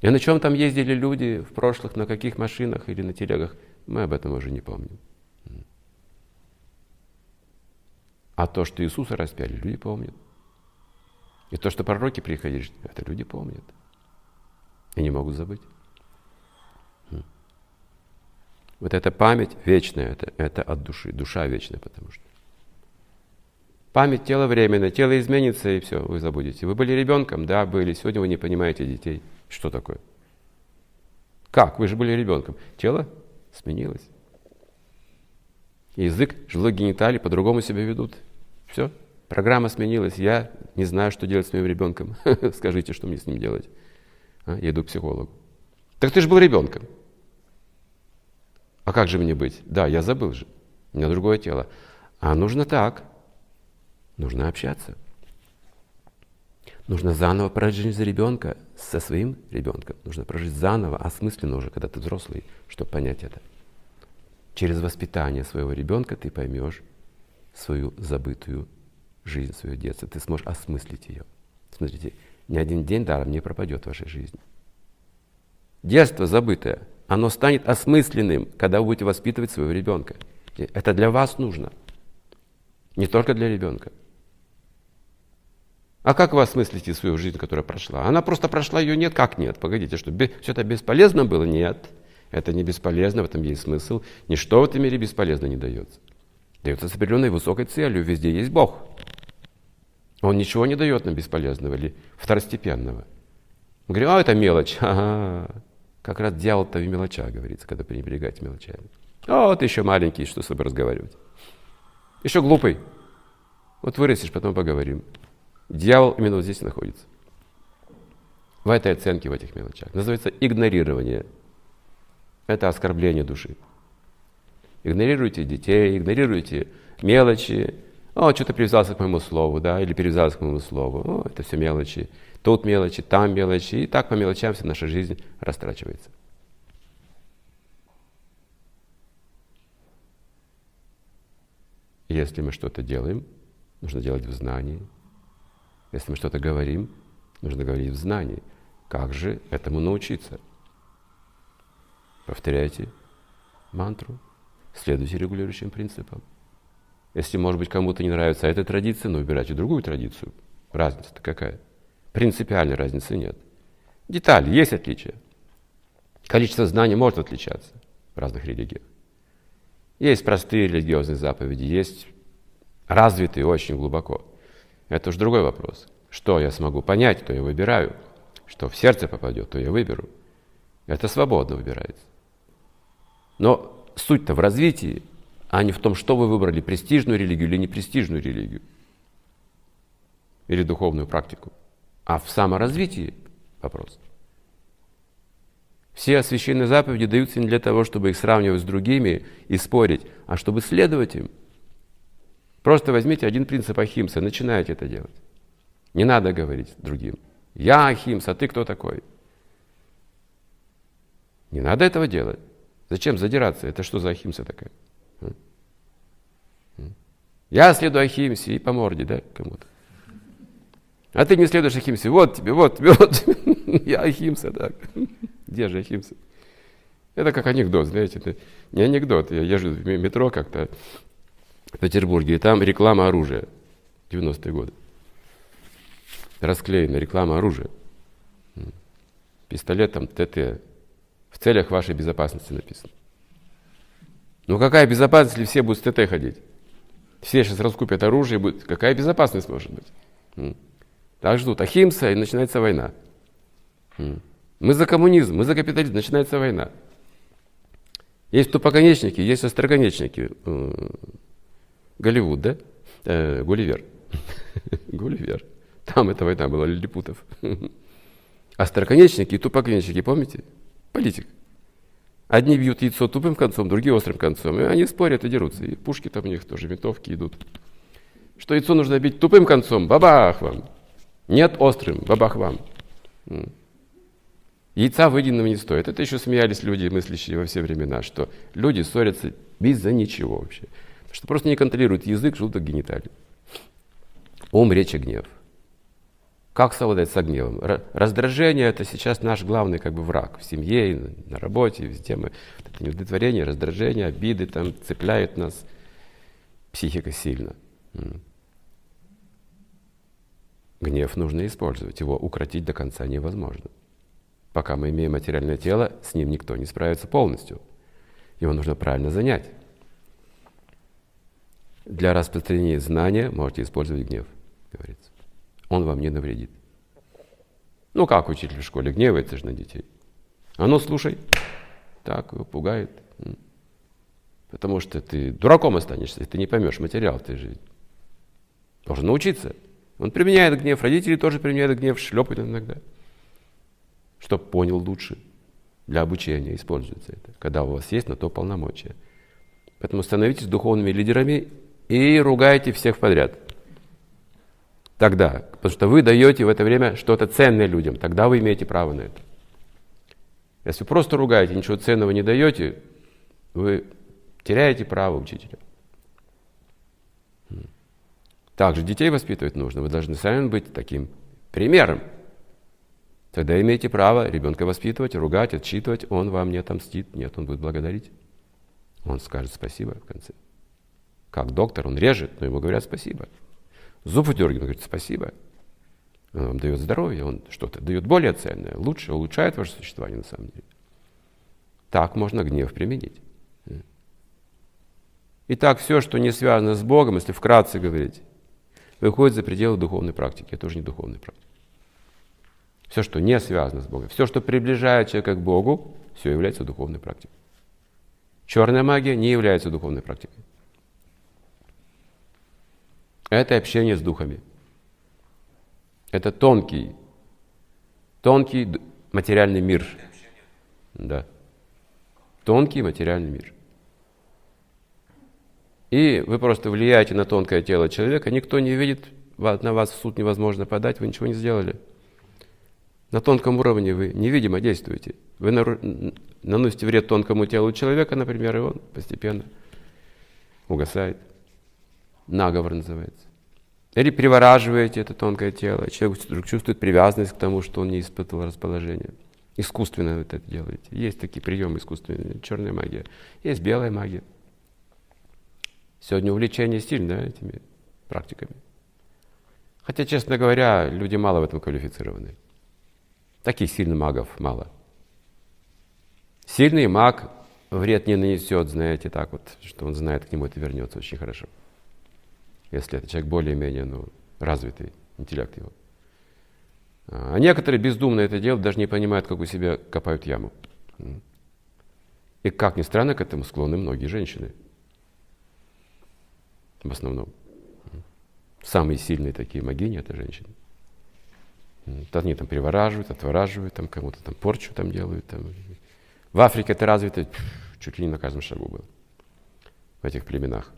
И на чем там ездили люди в прошлых, на каких машинах или на телегах, мы об этом уже не помним. А то, что Иисуса распяли, люди помнят. И то, что пророки приходили, это люди помнят. И не могут забыть. Вот эта память вечная, это, это от души, душа вечная, потому что. Память тела временная, тело изменится, и все, вы забудете. Вы были ребенком? Да, были. Сегодня вы не понимаете детей. Что такое? Как? Вы же были ребенком. Тело сменилось. Язык, желудок, гениталии по-другому себя ведут. Все. Программа сменилась. Я не знаю, что делать с моим ребенком. Скажите, что мне с ним делать. А? Я иду к психологу. Так ты же был ребенком. А как же мне быть? Да, я забыл же. У меня другое тело. А нужно так. Нужно общаться. Нужно заново прожить жизнь за ребенка со своим ребенком. Нужно прожить заново, осмысленно уже, когда ты взрослый, чтобы понять это. Через воспитание своего ребенка ты поймешь свою забытую жизнь, свое детство. Ты сможешь осмыслить ее. Смотрите, ни один день даром не пропадет в вашей жизни. Детство забытое, оно станет осмысленным, когда вы будете воспитывать своего ребенка. Это для вас нужно, не только для ребенка. А как вы осмыслите свою жизнь, которая прошла? Она просто прошла, ее нет. Как нет? Погодите, что все это бесполезно было? Нет. Это не бесполезно, в этом есть смысл. Ничто в этом мире бесполезно не дается. Дается с определенной высокой целью. Везде есть Бог. Он ничего не дает нам бесполезного или второстепенного. Мы говорим, а это мелочь. Ага. Как раз дьявол-то в мелочах говорится, когда пренебрегаете мелочами. А вот еще маленький, что с собой разговаривать. Еще глупый. Вот вырастешь, потом поговорим. Дьявол именно вот здесь находится. В этой оценке, в этих мелочах. Называется игнорирование. Это оскорбление души. Игнорируйте детей, игнорируйте мелочи. О, что-то привязался к моему слову, да, или привязался к моему слову. О, это все мелочи. Тут мелочи, там мелочи. И так по мелочам вся наша жизнь растрачивается. Если мы что-то делаем, нужно делать в знании, если мы что-то говорим, нужно говорить в знании. Как же этому научиться? Повторяйте мантру, следуйте регулирующим принципам. Если, может быть, кому-то не нравится эта традиция, но выбирайте другую традицию. Разница-то какая? Принципиальной разницы нет. Детали, есть отличия. Количество знаний может отличаться в разных религиях. Есть простые религиозные заповеди, есть развитые очень глубоко. Это уж другой вопрос. Что я смогу понять, то я выбираю. Что в сердце попадет, то я выберу. Это свободно выбирается. Но суть-то в развитии, а не в том, что вы выбрали, престижную религию или непрестижную религию. Или духовную практику. А в саморазвитии вопрос. Все священные заповеди даются не для того, чтобы их сравнивать с другими и спорить, а чтобы следовать им – Просто возьмите один принцип Ахимса, начинайте это делать. Не надо говорить другим. Я Ахимса, а ты кто такой? Не надо этого делать. Зачем задираться? Это что за Ахимса такая? Я следую Ахимсе и по морде, да, кому-то. А ты не следуешь Ахимсе. Вот тебе, вот тебе, вот тебе. Я Ахимса, так. Где же Ахимса? Это как анекдот, знаете, это не анекдот. Я езжу в метро как-то, в Петербурге, и там реклама оружия, 90-е годы. Расклеена реклама оружия. Пистолет там ТТ. В целях вашей безопасности написано. Ну какая безопасность, если все будут с ТТ ходить? Все сейчас раскупят оружие, будет... какая безопасность может быть? Так ждут Ахимса, и начинается война. Мы за коммунизм, мы за капитализм, начинается война. Есть тупоконечники, есть остроконечники. Голливуд, да? Э, Гулливер. Гулливер. Там эта война была, лилипутов. Остроконечники и тупоконечники, помните? Политик. Одни бьют яйцо тупым концом, другие острым концом. И они спорят и дерутся. И пушки там у них тоже, винтовки идут. Что яйцо нужно бить тупым концом, бабах вам. Нет острым, бабах вам. Яйца выеденного не стоит. Это еще смеялись люди, мыслящие во все времена, что люди ссорятся без-за ничего вообще что просто не контролирует язык, желудок, гениталии. Ум, речь и гнев. Как совладать с гневом? Раздражение – это сейчас наш главный как бы враг в семье, на работе, везде мы. Это неудовлетворение, раздражение, обиды там цепляют нас. Психика сильно. Гнев нужно использовать, его укротить до конца невозможно. Пока мы имеем материальное тело, с ним никто не справится полностью. Его нужно правильно занять. Для распространения знания можете использовать гнев, говорится. Он вам не навредит. Ну как учитель в школе гневается же на детей? А ну слушай, так его пугает. Потому что ты дураком останешься, ты не поймешь материал, ты же должен научиться. Он применяет гнев, родители тоже применяют гнев, шлепают иногда, чтобы понял лучше. Для обучения используется это, когда у вас есть на то полномочия. Поэтому становитесь духовными лидерами и ругайте всех подряд. Тогда, потому что вы даете в это время что-то ценное людям, тогда вы имеете право на это. Если вы просто ругаете, ничего ценного не даете, вы теряете право учителя. Также детей воспитывать нужно. Вы должны сами быть таким примером. Тогда имеете право ребенка воспитывать, ругать, отчитывать. Он вам не отомстит. Нет, он будет благодарить. Он скажет спасибо в конце. Как доктор, он режет, но ему говорят спасибо. Зуб выдергивает, говорит спасибо. Он вам дает здоровье, он что-то дает более ценное, лучше, улучшает ваше существование на самом деле. Так можно гнев применить. Итак, все, что не связано с Богом, если вкратце говорить, выходит за пределы духовной практики. Это уже не духовная практика. Все, что не связано с Богом, все, что приближает человека к Богу, все является духовной практикой. Черная магия не является духовной практикой. Это общение с духами. Это тонкий, тонкий материальный мир. Да. Тонкий материальный мир. И вы просто влияете на тонкое тело человека, никто не видит, на вас в суд невозможно подать, вы ничего не сделали. На тонком уровне вы невидимо действуете. Вы наносите вред тонкому телу человека, например, и он постепенно угасает. Наговор называется. Или привораживаете это тонкое тело, человек вдруг чувствует привязанность к тому, что он не испытывал расположение. Искусственно вы это делаете. Есть такие приемы искусственные, черная магия. Есть белая магия. Сегодня увлечение сильное этими практиками. Хотя, честно говоря, люди мало в этом квалифицированы. Таких сильных магов мало. Сильный маг вред не нанесет, знаете, так вот, что он знает, к нему это вернется очень хорошо. Если это человек более-менее ну, развитый, интеллект его. А некоторые бездумно это делают, даже не понимают, как у себя копают яму. И как ни странно, к этому склонны многие женщины – в основном. Самые сильные такие могини – это женщины. Они там перевораживают, отвораживают, там кому-то там порчу там делают. Там. В Африке это развито чуть ли не на каждом шагу было. В этих племенах.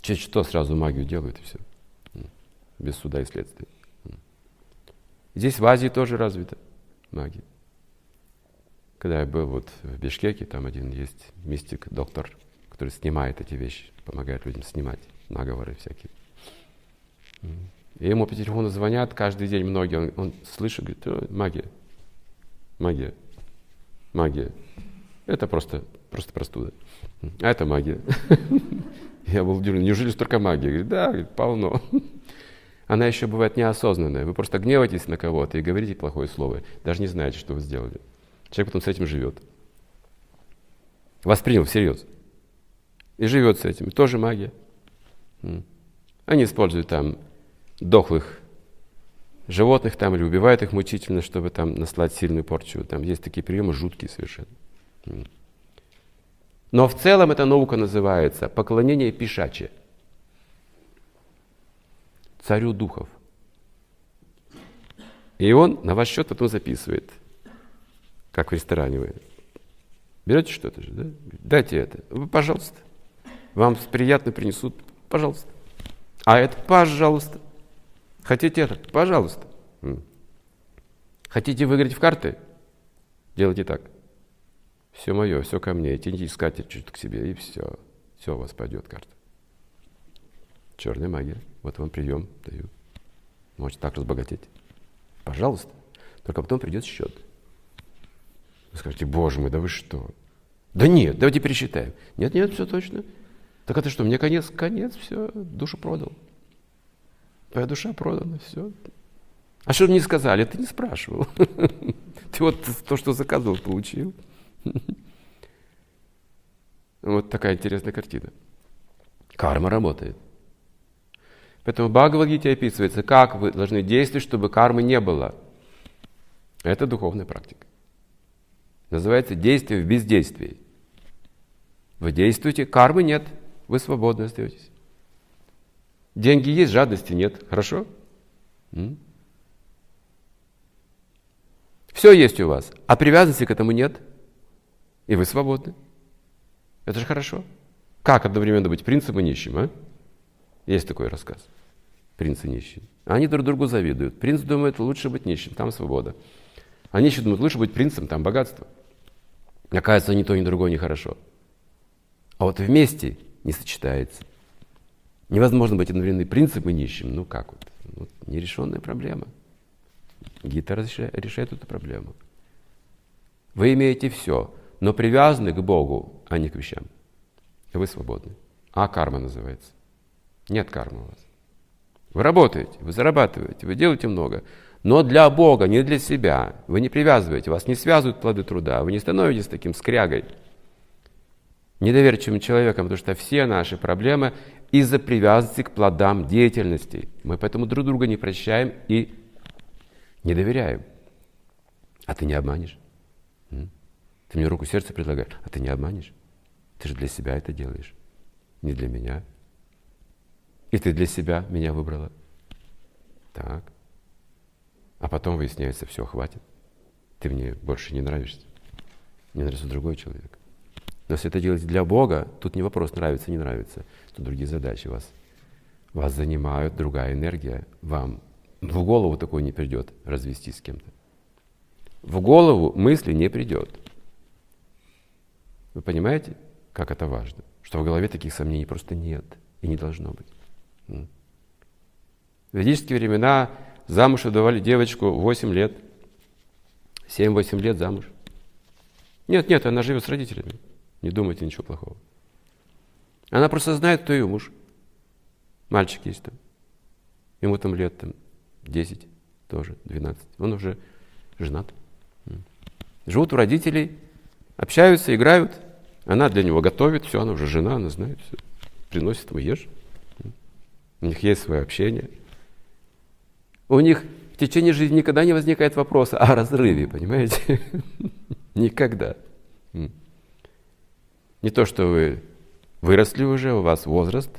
Чуть что сразу магию делают и все. Без суда и следствия. Здесь в Азии тоже развита магия. Когда я был вот в Бишкеке, там один есть мистик, доктор, который снимает эти вещи помогает людям снимать наговоры всякие. И ему по телефону звонят каждый день многие, он, он слышит, говорит, магия, магия, магия. Это просто, просто простуда. А это магия. Я был удивлен, неужели столько магии? Говорит, да, полно. Она еще бывает неосознанная. Вы просто гневаетесь на кого-то и говорите плохое слово, даже не знаете, что вы сделали. Человек потом с этим живет. Воспринял всерьез и живет с этим. Тоже магия. Они используют там дохлых животных там или убивают их мучительно, чтобы там наслать сильную порчу. Там есть такие приемы жуткие совершенно. Но в целом эта наука называется поклонение пишаче. Царю духов. И он на ваш счет потом записывает, как в ресторане вы. Берете что-то же, да? Дайте это. Вы, пожалуйста вам приятно принесут, пожалуйста. А это, пожалуйста. Хотите это? Пожалуйста. Хотите выиграть в карты? Делайте так. Все мое, все ко мне. Тяните искатель чуть к себе, и все. Все, у вас пойдет карта. Черная магия. Вот вам прием даю. Можете так разбогатеть. Пожалуйста. Только потом придет счет. Вы скажете, боже мой, да вы что? Да нет, давайте пересчитаем. Нет, нет, все точно. Так это что, мне конец? Конец, все, душу продал. Твоя душа продана, все. А что мне сказали? Ты не спрашивал. Ты вот то, что заказывал, получил. Вот такая интересная картина. Карма работает. Поэтому Бхагавадгите описывается, как вы должны действовать, чтобы кармы не было. Это духовная практика. Называется действие в бездействии. Вы действуете, кармы нет, вы свободны остаетесь. Деньги есть, жадности нет. Хорошо? М? Все есть у вас, а привязанности к этому нет. И вы свободны. Это же хорошо. Как одновременно быть принцем и нищим, а? Есть такой рассказ. Принц и нищий. Они друг другу завидуют. Принц думает, лучше быть нищим, там свобода. А нищий думает, лучше быть принцем, там богатство. Оказывается, ни то, ни другое нехорошо. А вот вместе не сочетается. Невозможно быть одновременно принцем и нищим. Ну как вот? вот нерешенная проблема. Гита решает эту проблему. Вы имеете все, но привязаны к Богу, а не к вещам. Вы свободны. А карма называется. Нет кармы у вас. Вы работаете, вы зарабатываете, вы делаете много. Но для Бога, не для себя. Вы не привязываете, вас не связывают плоды труда. Вы не становитесь таким скрягой, недоверчивым человеком, потому что все наши проблемы из-за привязанности к плодам деятельности. Мы поэтому друг друга не прощаем и не доверяем. А ты не обманешь. Ты мне руку сердца предлагаешь, а ты не обманешь. Ты же для себя это делаешь, не для меня. И ты для себя меня выбрала. Так. А потом выясняется, все, хватит. Ты мне больше не нравишься. Мне нравится другой человек. Но если это делать для Бога, тут не вопрос, нравится, не нравится. Тут другие задачи вас. Вас занимают другая энергия. Вам в голову такое не придет развестись с кем-то. В голову мысли не придет. Вы понимаете, как это важно? Что в голове таких сомнений просто нет и не должно быть. В ведические времена замуж выдавали девочку 8 лет. 7-8 лет замуж. Нет, нет, она живет с родителями. Не думайте ничего плохого. Она просто знает, кто ее муж. Мальчик есть там. Ему там лет там 10 тоже, 12. Он уже женат. Живут у родителей, общаются, играют. Она для него готовит, все, она уже жена, она знает все. Приносит ему ешь. У них есть свое общение. У них в течение жизни никогда не возникает вопроса о разрыве, понимаете? Никогда. Не то, что вы выросли уже, у вас возраст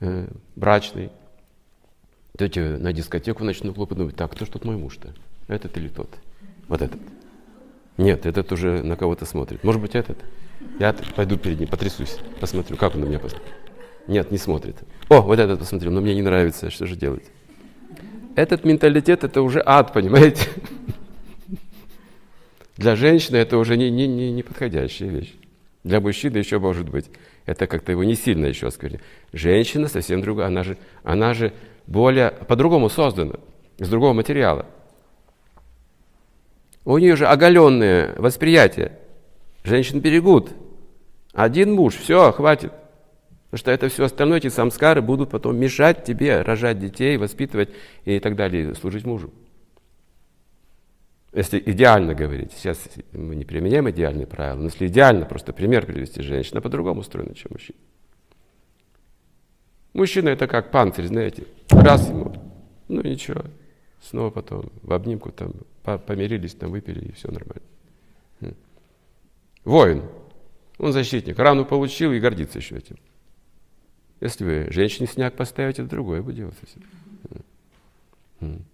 э, брачный. Идете на дискотеку, в ночной клуб и думаете, так, кто ж тут мой муж-то? Этот или тот? Вот этот. Нет, этот уже на кого-то смотрит. Может быть, этот? Я пойду перед ним, потрясусь, посмотрю, как он на меня посмотрит. Нет, не смотрит. О, вот этот посмотрел, но мне не нравится, что же делать? Этот менталитет, это уже ад, понимаете? Для женщины это уже не, не, не, не подходящая вещь. Для мужчины еще может быть. Это как-то его не сильно еще осквернит. Женщина совсем другая. Она же, она же более по-другому создана, из другого материала. У нее же оголенное восприятие. Женщин берегут. Один муж, все, хватит. Потому что это все остальное, эти самскары будут потом мешать тебе рожать детей, воспитывать и так далее, служить мужу. Если идеально говорить, сейчас мы не применяем идеальные правила, но если идеально просто пример привести, женщина по-другому устроена, чем мужчина. Мужчина это как панцирь, знаете, раз ему, ну ничего, снова потом в обнимку там помирились, там выпили и все нормально. Хм. Воин, он защитник, рану получил и гордится еще этим. Если вы женщине сняк поставите, другое будет делать совсем.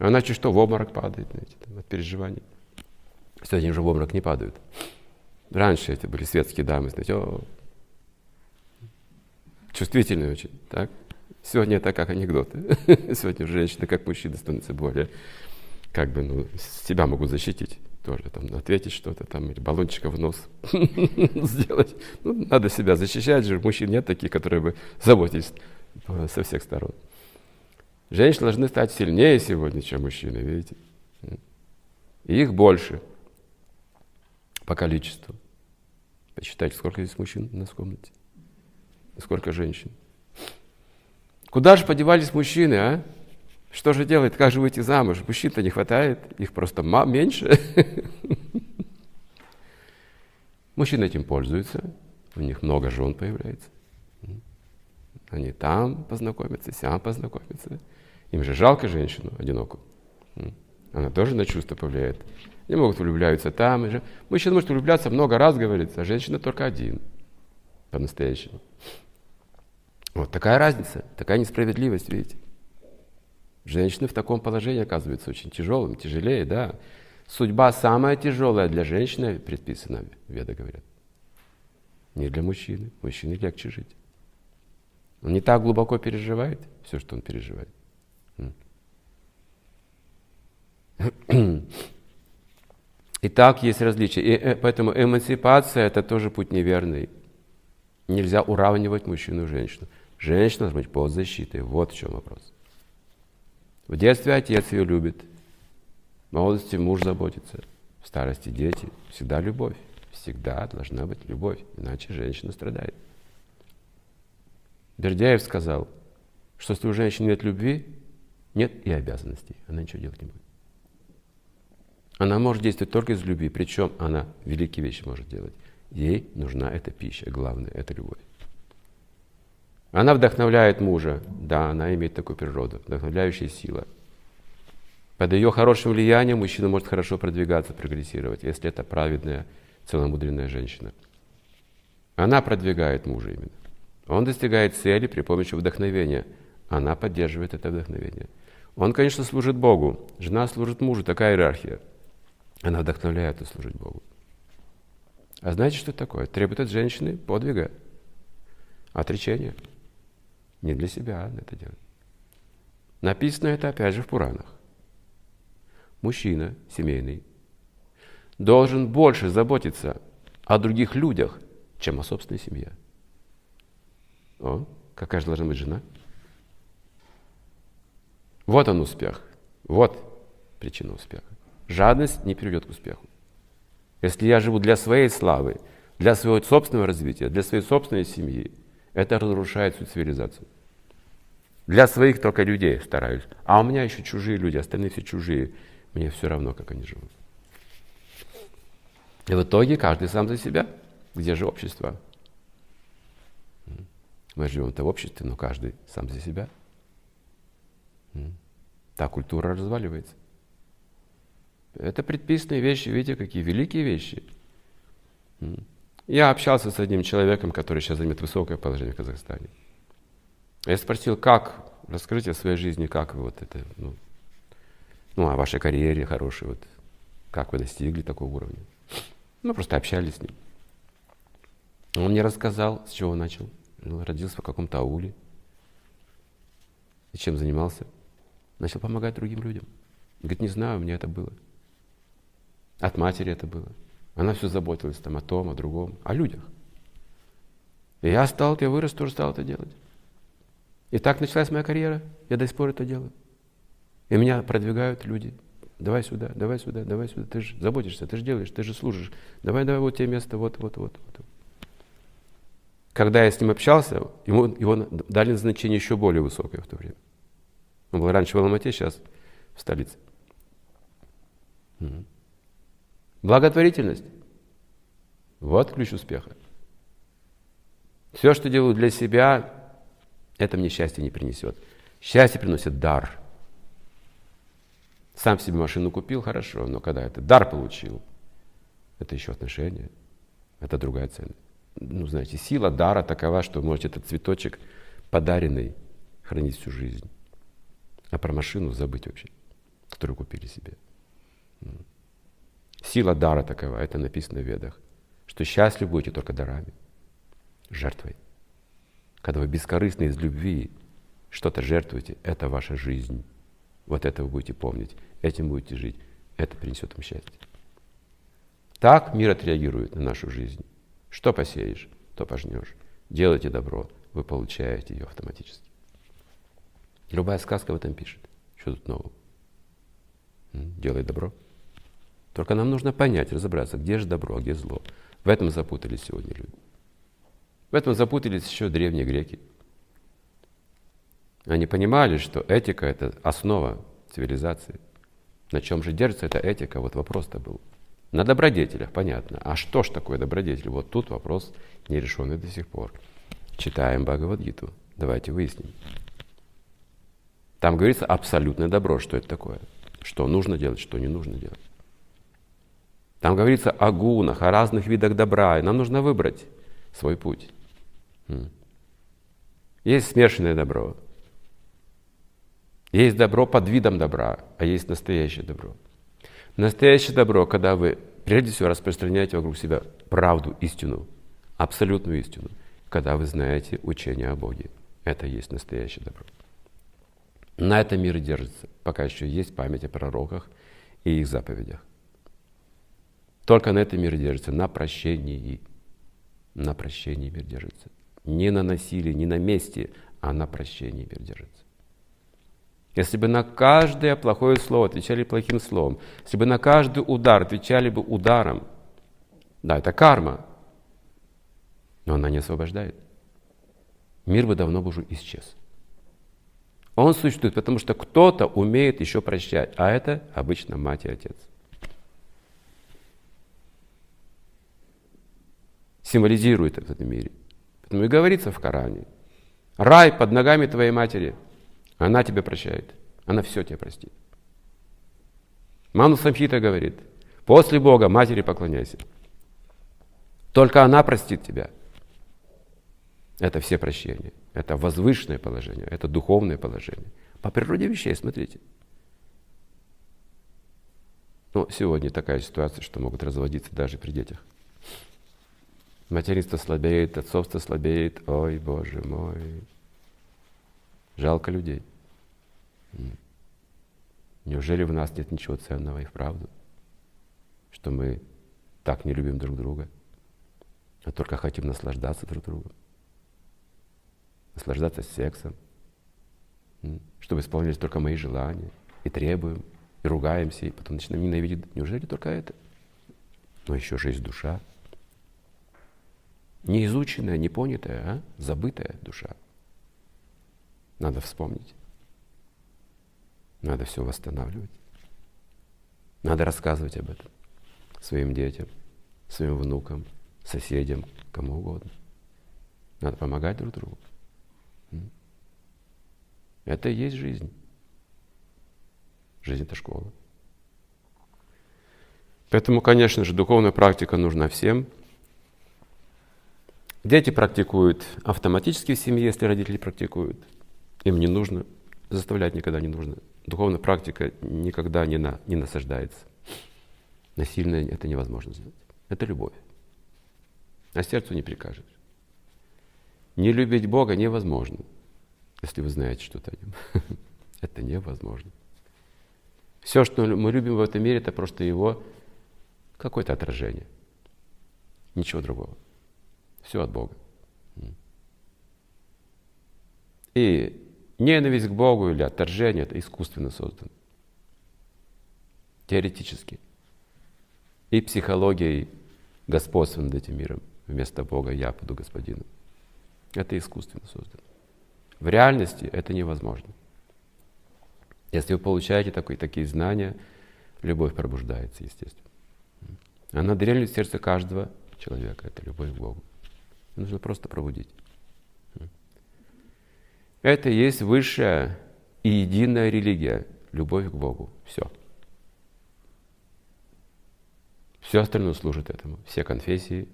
А иначе что, в обморок падает, знаете, там, от переживаний. Сегодня уже в обморок не падают. Раньше это были светские дамы, знаете, о, чувствительные очень, так? Сегодня это как анекдоты. Сегодня женщины, как мужчины, становятся более, как бы, ну, себя могут защитить тоже, там, ответить что-то там, или баллончика в нос сделать. Ну, надо себя защищать же. Мужчин нет таких, которые бы заботились со всех сторон. Женщины должны стать сильнее сегодня, чем мужчины, видите? И их больше по количеству. Посчитайте, сколько здесь мужчин у нас в комнате сколько женщин. Куда же подевались мужчины, а? Что же делать? Как же выйти замуж? Мужчин-то не хватает, их просто меньше. Мужчины этим пользуются, у них много жен появляется. Они там познакомятся, сям познакомятся. Им же жалко женщину одинокую. Она тоже на чувства повлияет. Они могут влюбляются там. И же. Мужчина может влюбляться много раз, говорится, а женщина только один. По-настоящему. Вот такая разница, такая несправедливость, видите. Женщины в таком положении оказываются очень тяжелым, тяжелее, да. Судьба самая тяжелая для женщины предписана, веды говорят. Не для мужчины. Мужчине легче жить. Он не так глубоко переживает все, что он переживает. Итак, есть различия. И э, поэтому эмансипация – это тоже путь неверный. Нельзя уравнивать мужчину и женщину. Женщина должна быть под защитой. Вот в чем вопрос. В детстве отец ее любит. В молодости муж заботится. В старости дети. Всегда любовь. Всегда должна быть любовь. Иначе женщина страдает. Бердяев сказал, что если у женщины нет любви, нет и обязанностей. Она ничего делать не будет. Она может действовать только из любви, причем она великие вещи может делать. Ей нужна эта пища, главное – это любовь. Она вдохновляет мужа, да, она имеет такую природу, вдохновляющая сила. Под ее хорошим влиянием мужчина может хорошо продвигаться, прогрессировать, если это праведная, целомудренная женщина. Она продвигает мужа именно. Он достигает цели при помощи вдохновения. Она поддерживает это вдохновение. Он, конечно, служит Богу. Жена служит мужу. Такая иерархия. Она вдохновляет и служить Богу. А знаете, что это такое? Требует от женщины подвига, отречения. Не для себя она это делает. Написано это опять же в Пуранах. Мужчина семейный должен больше заботиться о других людях, чем о собственной семье. О, какая же должна быть жена? Вот он успех. Вот причина успеха. Жадность не приведет к успеху. Если я живу для своей славы, для своего собственного развития, для своей собственной семьи, это разрушает всю цивилизацию. Для своих только людей стараюсь. А у меня еще чужие люди, остальные все чужие. Мне все равно, как они живут. И в итоге каждый сам за себя. Где же общество? Мы живем-то в обществе, но каждый сам за себя. Та культура разваливается. Это предписанные вещи, видите, какие великие вещи. Я общался с одним человеком, который сейчас занимает высокое положение в Казахстане. Я спросил, как, расскажите о своей жизни, как вы вот это, ну, ну о вашей карьере хорошей, вот, как вы достигли такого уровня. Ну, просто общались с ним. Он мне рассказал, с чего начал. Он родился в каком-то ауле. И чем занимался? Начал помогать другим людям. Говорит, не знаю, меня это было. От матери это было. Она все заботилась там о том, о другом, о людях. И я стал, я вырос, тоже стал это делать. И так началась моя карьера. Я до сих пор это делаю. И меня продвигают люди. Давай сюда, давай сюда, давай сюда. Ты же заботишься, ты же делаешь, ты же служишь. Давай, давай, вот тебе место, вот, вот, вот. вот. Когда я с ним общался, ему, его дали назначение еще более высокое в то время. Он был раньше в Алмате, сейчас в столице. Благотворительность. Вот ключ успеха. Все, что делаю для себя, это мне счастье не принесет. Счастье приносит дар. Сам себе машину купил, хорошо, но когда это дар получил, это еще отношения, это другая ценность. Ну, знаете, сила дара такова, что можете этот цветочек подаренный хранить всю жизнь. А про машину забыть вообще, которую купили себе. Сила дара такова, это написано в ведах, что счастливы будете только дарами, жертвой. Когда вы бескорыстно из любви что-то жертвуете, это ваша жизнь. Вот это вы будете помнить, этим будете жить, это принесет вам счастье. Так мир отреагирует на нашу жизнь. Что посеешь, то пожнешь. Делайте добро, вы получаете ее автоматически. Любая сказка в этом пишет. Что тут нового? Делай добро. Только нам нужно понять, разобраться, где же добро, а где зло. В этом запутались сегодня люди. В этом запутались еще древние греки. Они понимали, что этика – это основа цивилизации. На чем же держится эта этика? Вот вопрос-то был. На добродетелях, понятно. А что ж такое добродетель? Вот тут вопрос нерешенный до сих пор. Читаем Бхагавадгиту. Давайте выясним. Там говорится абсолютное добро, что это такое. Что нужно делать, что не нужно делать. Там говорится о гунах, о разных видах добра, и нам нужно выбрать свой путь. Есть смешанное добро. Есть добро под видом добра, а есть настоящее добро. Настоящее добро, когда вы прежде всего распространяете вокруг себя правду, истину, абсолютную истину, когда вы знаете учение о Боге. Это и есть настоящее добро. На этом мир держится, пока еще есть память о пророках и их заповедях. Только на этом мир держится, на прощении. На прощении мир держится. Не на насилии, не на месте, а на прощении мир держится. Если бы на каждое плохое слово отвечали плохим словом, если бы на каждый удар отвечали бы ударом, да, это карма, но она не освобождает. Мир бы давно бы уже исчез. Он существует, потому что кто-то умеет еще прощать, а это обычно мать и отец. Символизирует в этом мире. Поэтому и говорится в Коране. Рай под ногами твоей матери – она тебя прощает. Она все тебе простит. Ману Самхита говорит, после Бога матери поклоняйся. Только она простит тебя. Это все прощения. Это возвышенное положение, это духовное положение. По природе вещей, смотрите. Ну, сегодня такая ситуация, что могут разводиться даже при детях. Материнство слабеет, отцовство слабеет. Ой, Боже мой. Жалко людей. Неужели в нас нет ничего ценного и вправду? Что мы так не любим друг друга, а только хотим наслаждаться друг другом. Наслаждаться сексом, чтобы исполнились только мои желания. И требуем, и ругаемся, и потом начинаем ненавидеть. Неужели только это? Но еще же есть душа. Неизученная, непонятая, а? забытая душа. Надо вспомнить. Надо все восстанавливать. Надо рассказывать об этом своим детям, своим внукам, соседям, кому угодно. Надо помогать друг другу. Это и есть жизнь. Жизнь – это школа. Поэтому, конечно же, духовная практика нужна всем. Дети практикуют автоматически в семье, если родители практикуют. Им не нужно, заставлять никогда не нужно духовная практика никогда не, на, не насаждается. Насильно это невозможно сделать. Это любовь. А сердцу не прикажешь. Не любить Бога невозможно, если вы знаете что-то о Нем. это невозможно. Все, что мы любим в этом мире, это просто Его какое-то отражение. Ничего другого. Все от Бога. И Ненависть к Богу или отторжение – это искусственно создано. Теоретически. И психологией господства над этим миром. Вместо Бога я буду господином. Это искусственно создано. В реальности это невозможно. Если вы получаете такой, такие знания, любовь пробуждается, естественно. Она дрелит в сердце каждого человека. Это любовь к Богу. Нужно просто пробудить. Это и есть высшая и единая религия, любовь к Богу. Все. Все остальное служит этому. Все конфессии,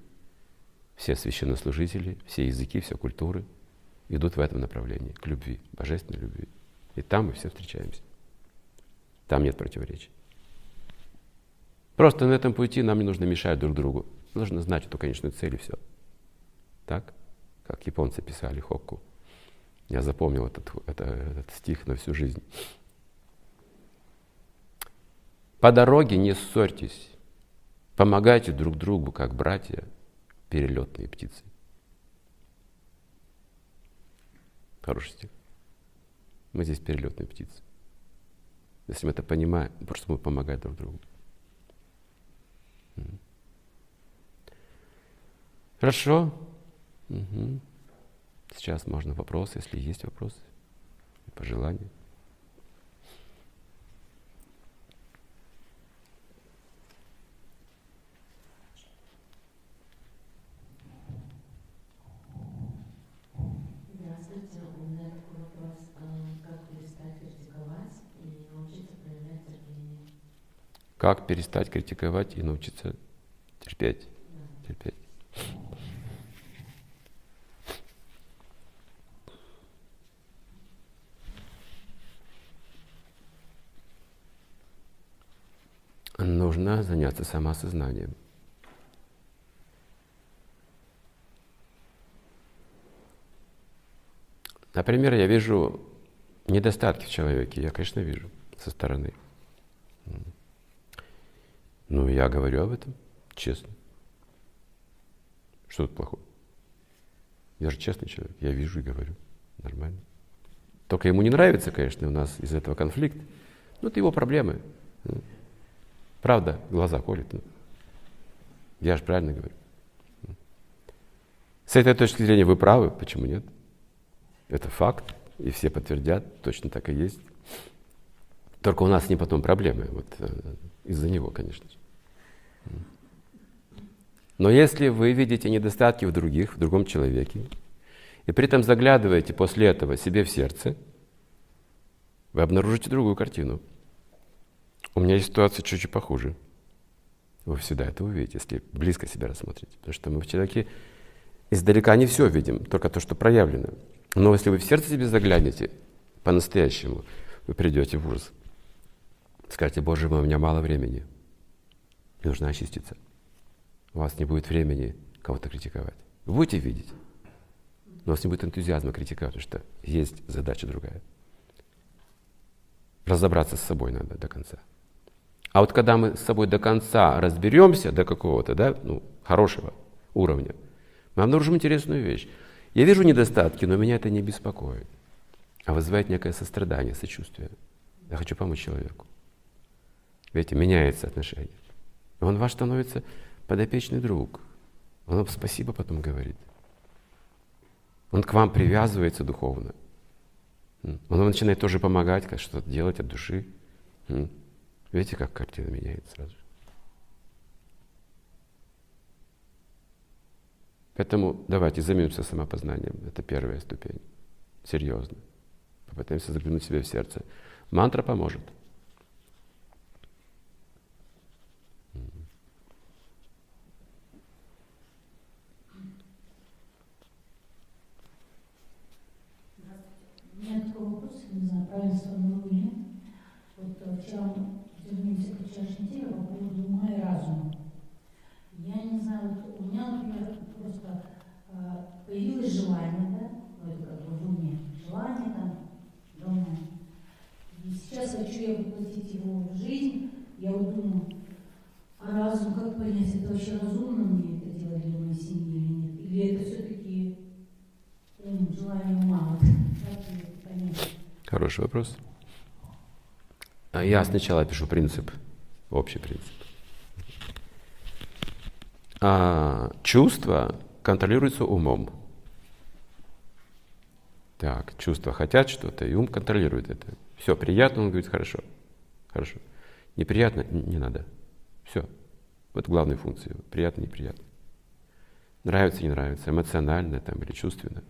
все священнослужители, все языки, все культуры идут в этом направлении, к любви, божественной любви. И там мы все встречаемся. Там нет противоречий. Просто на этом пути нам не нужно мешать друг другу. Нужно знать эту конечную цель и все. Так? Как японцы писали хокку. Я запомнил этот, это, этот стих на всю жизнь. По дороге не ссорьтесь, помогайте друг другу, как братья, перелетные птицы. Хороший стих. Мы здесь перелетные птицы. Если мы это понимаем, просто мы помогаем друг другу. Хорошо. Угу. Сейчас можно вопросы, если есть вопросы. по желанию. Здравствуйте, у меня такой вопрос. А Как перестать критиковать и научиться проявлять терпение? Как перестать критиковать и научиться терпеть? Да. терпеть. Нужно заняться самоосознанием. Например, я вижу недостатки в человеке, я, конечно, вижу со стороны. Ну, я говорю об этом честно. Что тут плохого? Я же честный человек, я вижу и говорю. Нормально. Только ему не нравится, конечно, у нас из этого конфликт. Ну, это его проблемы. Правда, глаза колет. ну. Я же правильно говорю. С этой точки зрения вы правы, почему нет? Это факт, и все подтвердят, точно так и есть. Только у нас ним потом проблемы, вот э, из-за него, конечно же. Но если вы видите недостатки в других, в другом человеке, и при этом заглядываете после этого себе в сердце, вы обнаружите другую картину. У меня есть ситуация чуть-чуть похуже. Вы всегда это увидите, если близко себя рассмотрите. Потому что мы в человеке издалека не все видим, только то, что проявлено. Но если вы в сердце себе заглянете по-настоящему, вы придете в ужас. Скажете, Боже мой, у меня мало времени. Мне нужно очиститься. У вас не будет времени кого-то критиковать. Вы будете видеть, но у вас не будет энтузиазма критиковать, потому что есть задача другая. Разобраться с собой надо до конца. А вот когда мы с собой до конца разберемся, до какого-то, да, ну, хорошего уровня, мы обнаружим интересную вещь. Я вижу недостатки, но меня это не беспокоит, а вызывает некое сострадание, сочувствие. Я хочу помочь человеку. Видите, меняется отношение. Он ваш становится подопечный друг. Он вам спасибо потом говорит. Он к вам привязывается духовно. Он начинает тоже помогать, как что-то делать от души. Видите, как картина меняется сразу. Поэтому давайте займемся самопознанием. Это первая ступень. Серьезно. Попытаемся заглянуть себе в сердце. Мантра поможет. У меня такой вопрос, не знаю, правильно сформулирую нет. Вот э, вчера вернемся к вчерашней теме по поводу ума и разума. Я не знаю, вот у меня, например, просто э, появилось желание, да, ну это как бы в уме, желание там, давно. И сейчас хочу я воплотить его в жизнь, я вот думаю, а разум, как понять, это вообще разумно мне это делать для моей семьи или нет? Или это все-таки ум, желание ума? Вот, как понять? Хороший вопрос. А Я сначала пишу принцип, общий принцип. А чувства контролируются умом. Так, чувства хотят что-то, и ум контролирует это. Все, приятно, он говорит, хорошо, хорошо. Неприятно, не надо. Все. Вот главные функции. Приятно, неприятно. Нравится, не нравится, эмоционально там или чувственно.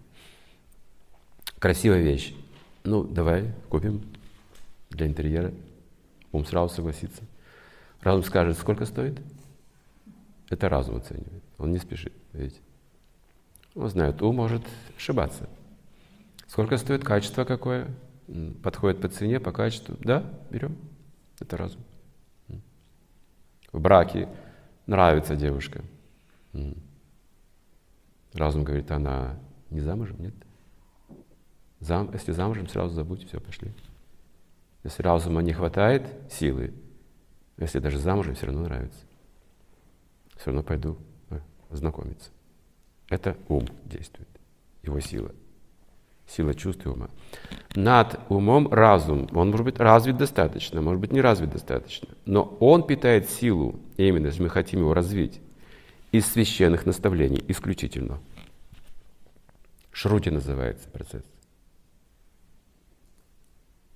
Красивая вещь. Ну, давай купим для интерьера. Ум сразу согласится. Разум скажет, сколько стоит? Это разум оценивает. Он не спешит, видите. Он знает, ум может ошибаться. Сколько стоит качество какое? Подходит по цене, по качеству. Да, берем. Это разум. В браке нравится девушка. Разум говорит, она не замужем, нет? Зам, если замужем, сразу забудь, все, пошли. Если разума не хватает силы, если даже замужем, все равно нравится. Все равно пойду э, знакомиться. Это ум действует, его сила. Сила чувств и ума. Над умом разум. Он может быть развит достаточно, может быть не развит достаточно. Но он питает силу, именно если мы хотим его развить, из священных наставлений исключительно. Шрути называется процесс.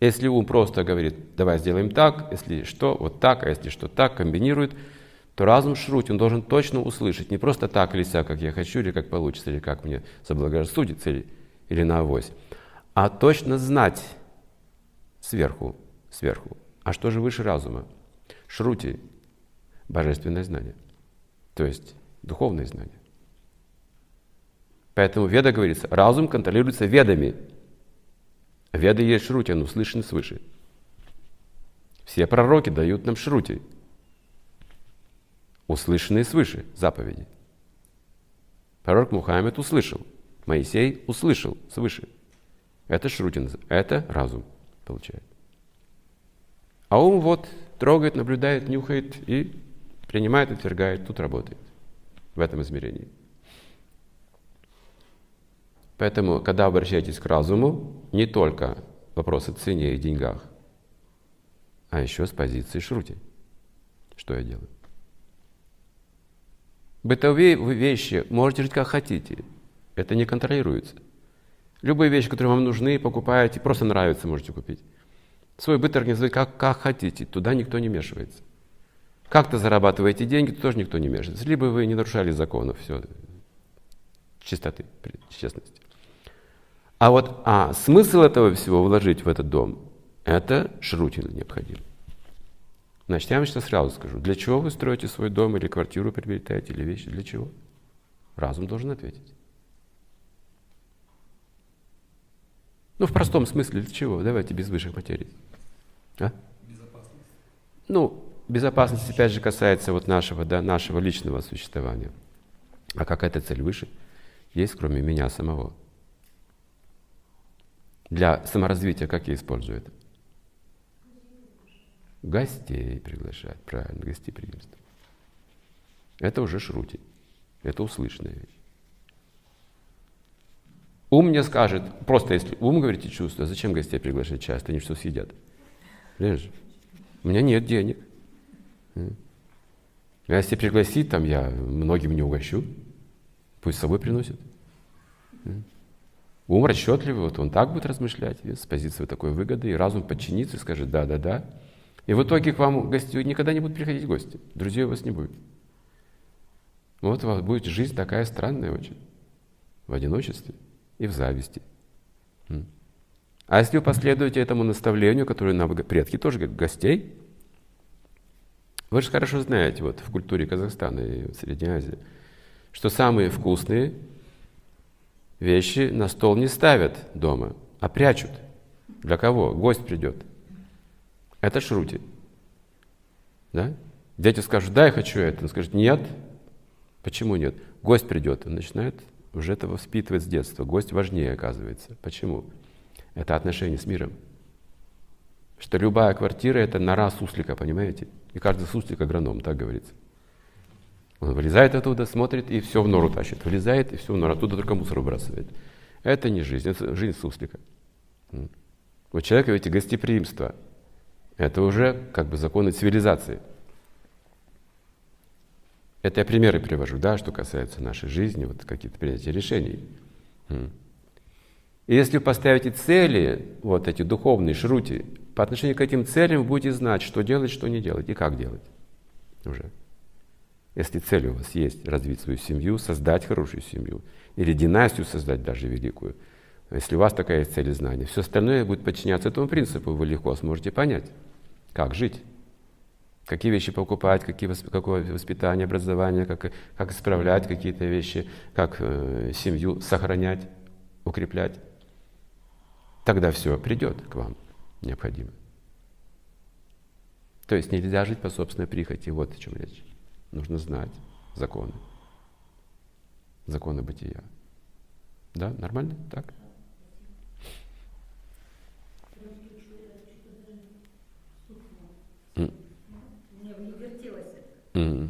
Если ум просто говорит, давай сделаем так, если что, вот так, а если что так, комбинирует, то разум шрути, он должен точно услышать, не просто так или сяк, как я хочу, или как получится, или как мне заблагорассудится, или, или на авось, а точно знать сверху, сверху. А что же выше разума? Шрути – божественное знание, то есть духовное знание. Поэтому веда говорится, разум контролируется ведами – Есть шрути, он услышан свыше. Все пророки дают нам шрути, услышанные свыше заповеди. Пророк Мухаммед услышал, Моисей услышал свыше. Это шрути, это разум получает. А ум вот трогает, наблюдает, нюхает и принимает, отвергает, тут работает в этом измерении. Поэтому, когда обращаетесь к разуму, не только вопрос о цене и деньгах, а еще с позиции шрути. Что я делаю? Бытовые вещи можете жить как хотите. Это не контролируется. Любые вещи, которые вам нужны, покупаете, просто нравятся, можете купить. Свой быт организуйте как, как хотите, туда никто не вмешивается. Как-то зарабатываете деньги, тоже никто не вмешивается. Либо вы не нарушали законов, все, чистоты, честности. А вот а смысл этого всего вложить в этот дом, это Шрутину необходимо. Значит, я вам сейчас сразу скажу, для чего вы строите свой дом или квартиру приобретаете, или вещи, для чего? Разум должен ответить. Ну, в простом смысле, для чего? Давайте без высших материй. А? Безопасность. Ну, безопасность, опять же, касается вот нашего, да, нашего личного существования. А какая-то цель выше есть, кроме меня самого для саморазвития какие используют? Гостей приглашать, правильно, гостеприимство. Это уже шрути, это услышанная вещь. Ум мне скажет, просто если ум говорите чувство, зачем гостей приглашать часто, они что съедят? Понимаешь? У меня нет денег. Если пригласить, там я многим не угощу, пусть с собой приносят. Ум расчетливый, вот он так будет размышлять с позиции такой выгоды, и разум подчинится и скажет «да, да, да». И в итоге к вам гости никогда не будут приходить гости, друзей у вас не будет. Вот у вас будет жизнь такая странная очень, в одиночестве и в зависти. А если вы последуете этому наставлению, которое нам предки тоже говорят, гостей, вы же хорошо знаете, вот в культуре Казахстана и Средней Азии, что самые вкусные вещи на стол не ставят дома, а прячут. Для кого? Гость придет. Это шрути. Да? Дети скажут, да, я хочу это. Он скажет, нет. Почему нет? Гость придет. Он начинает уже это воспитывать с детства. Гость важнее, оказывается. Почему? Это отношение с миром. Что любая квартира – это нора суслика, понимаете? И каждый суслик – агроном, так говорится. Он вылезает оттуда, смотрит и все в нору тащит. Вылезает и все в нору, оттуда только мусор выбрасывает. Это не жизнь, это жизнь суслика. У человека ведь гостеприимство. Это уже как бы законы цивилизации. Это я примеры привожу, да, что касается нашей жизни, вот какие-то принятия решений. И если вы поставите цели, вот эти духовные шрути, по отношению к этим целям вы будете знать, что делать, что не делать и как делать уже. Если цель у вас есть развить свою семью, создать хорошую семью, или династию создать даже великую, если у вас такая цель и знание, все остальное будет подчиняться этому принципу, вы легко сможете понять, как жить, какие вещи покупать, какие, какое воспитание, образование, как, как исправлять какие-то вещи, как э, семью сохранять, укреплять. Тогда все придет к вам необходимо. То есть нельзя жить по собственной прихоти, вот о чем речь. Нужно знать законы. Законы бытия. Да, нормально? Так? Mm.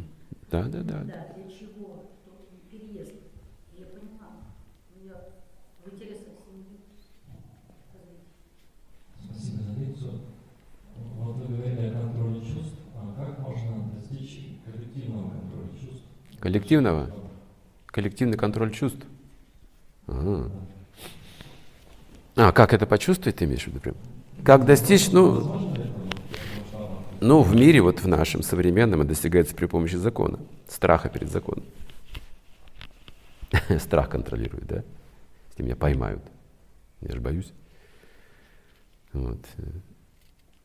Да, да, да. Да, для чего? Переезд. Я поняла. Я в интересах семьи. Спасибо за лекцию. Вот вы говорили о контроле чувств. А как можно достичь коллективного контроля чувств? Коллективного? Коллективный контроль чувств? Ага. А, как это почувствовать, ты имеешь в виду прям? Как достичь, ну, ну, в мире, вот в нашем современном, это достигается при помощи закона, страха перед законом. Страх контролирует, да? Если меня поймают, я же боюсь. Вот.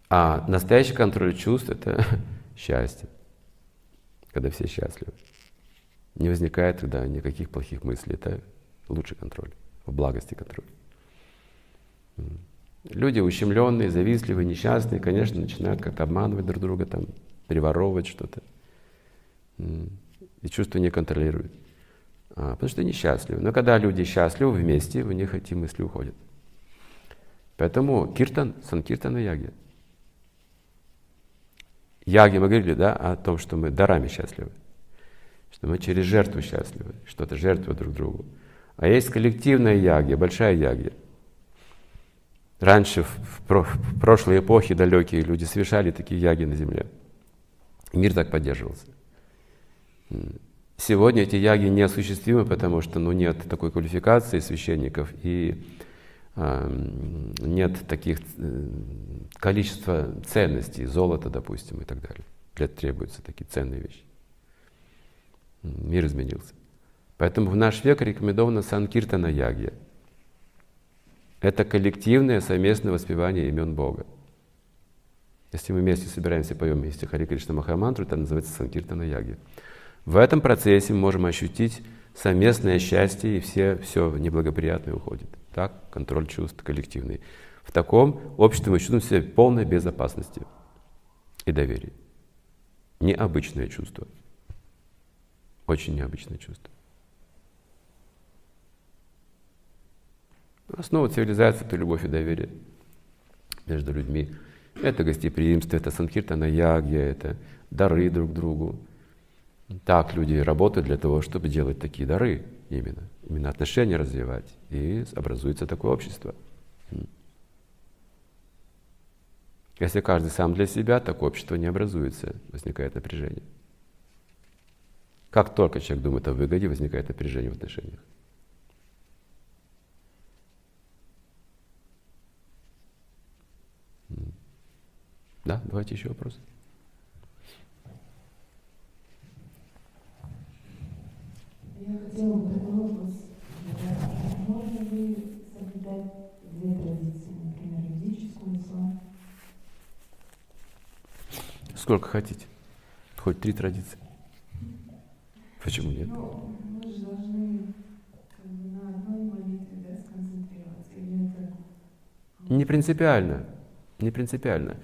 А настоящий контроль чувств – это счастье, когда все счастливы. Не возникает тогда никаких плохих мыслей. Это лучший контроль, в благости контроль. Люди ущемленные, завистливые, несчастные, конечно, начинают как-то обманывать друг друга, там, переворовывать что-то. И чувства не контролируют. А, потому что несчастливы. Но когда люди счастливы вместе, у них эти мысли уходят. Поэтому киртан, санкиртана яги. Яги мы говорили, да, о том, что мы дарами счастливы. Что мы через жертву счастливы, что-то жертвуем друг другу. А есть коллективная ягья, большая ягья. Раньше, в, про- в прошлой эпохе далекие люди совершали такие яги на земле. Мир так поддерживался. Сегодня эти яги неосуществимы, потому что ну, нет такой квалификации священников и м, нет таких э, количества ценностей, золота, допустим, и так далее. Для этого требуются такие ценные вещи. Мир изменился. Поэтому в наш век рекомендована санкиртана ягья. Это коллективное совместное воспевание имен Бога. Если мы вместе собираемся поем вместе Хари Кришна Махамантру, это называется санкиртана яги. В этом процессе мы можем ощутить совместное счастье, и все, все неблагоприятное уходит. Так, контроль чувств коллективный. В таком обществе мы чувствуем себя полной безопасности и доверии. Необычное чувство. Очень необычное чувство. Основа цивилизации – это любовь и доверие между людьми. Это гостеприимство, это санкиртана ягья, это дары друг другу. Так люди работают для того, чтобы делать такие дары именно. Именно отношения развивать. И образуется такое общество. Если каждый сам для себя, так общество не образуется, возникает напряжение. Как только человек думает о выгоде, возникает напряжение в отношениях. Да, давайте еще вопрос. Я хотела бы такой вопрос. Можно ли соблюдать две традиции, например, ведическую и ислам? Сколько хотите. Хоть три традиции. Почему нет? Ну, мы же должны на одной молитве да, сконцентрироваться. Или это Не принципиально. Не принципиально.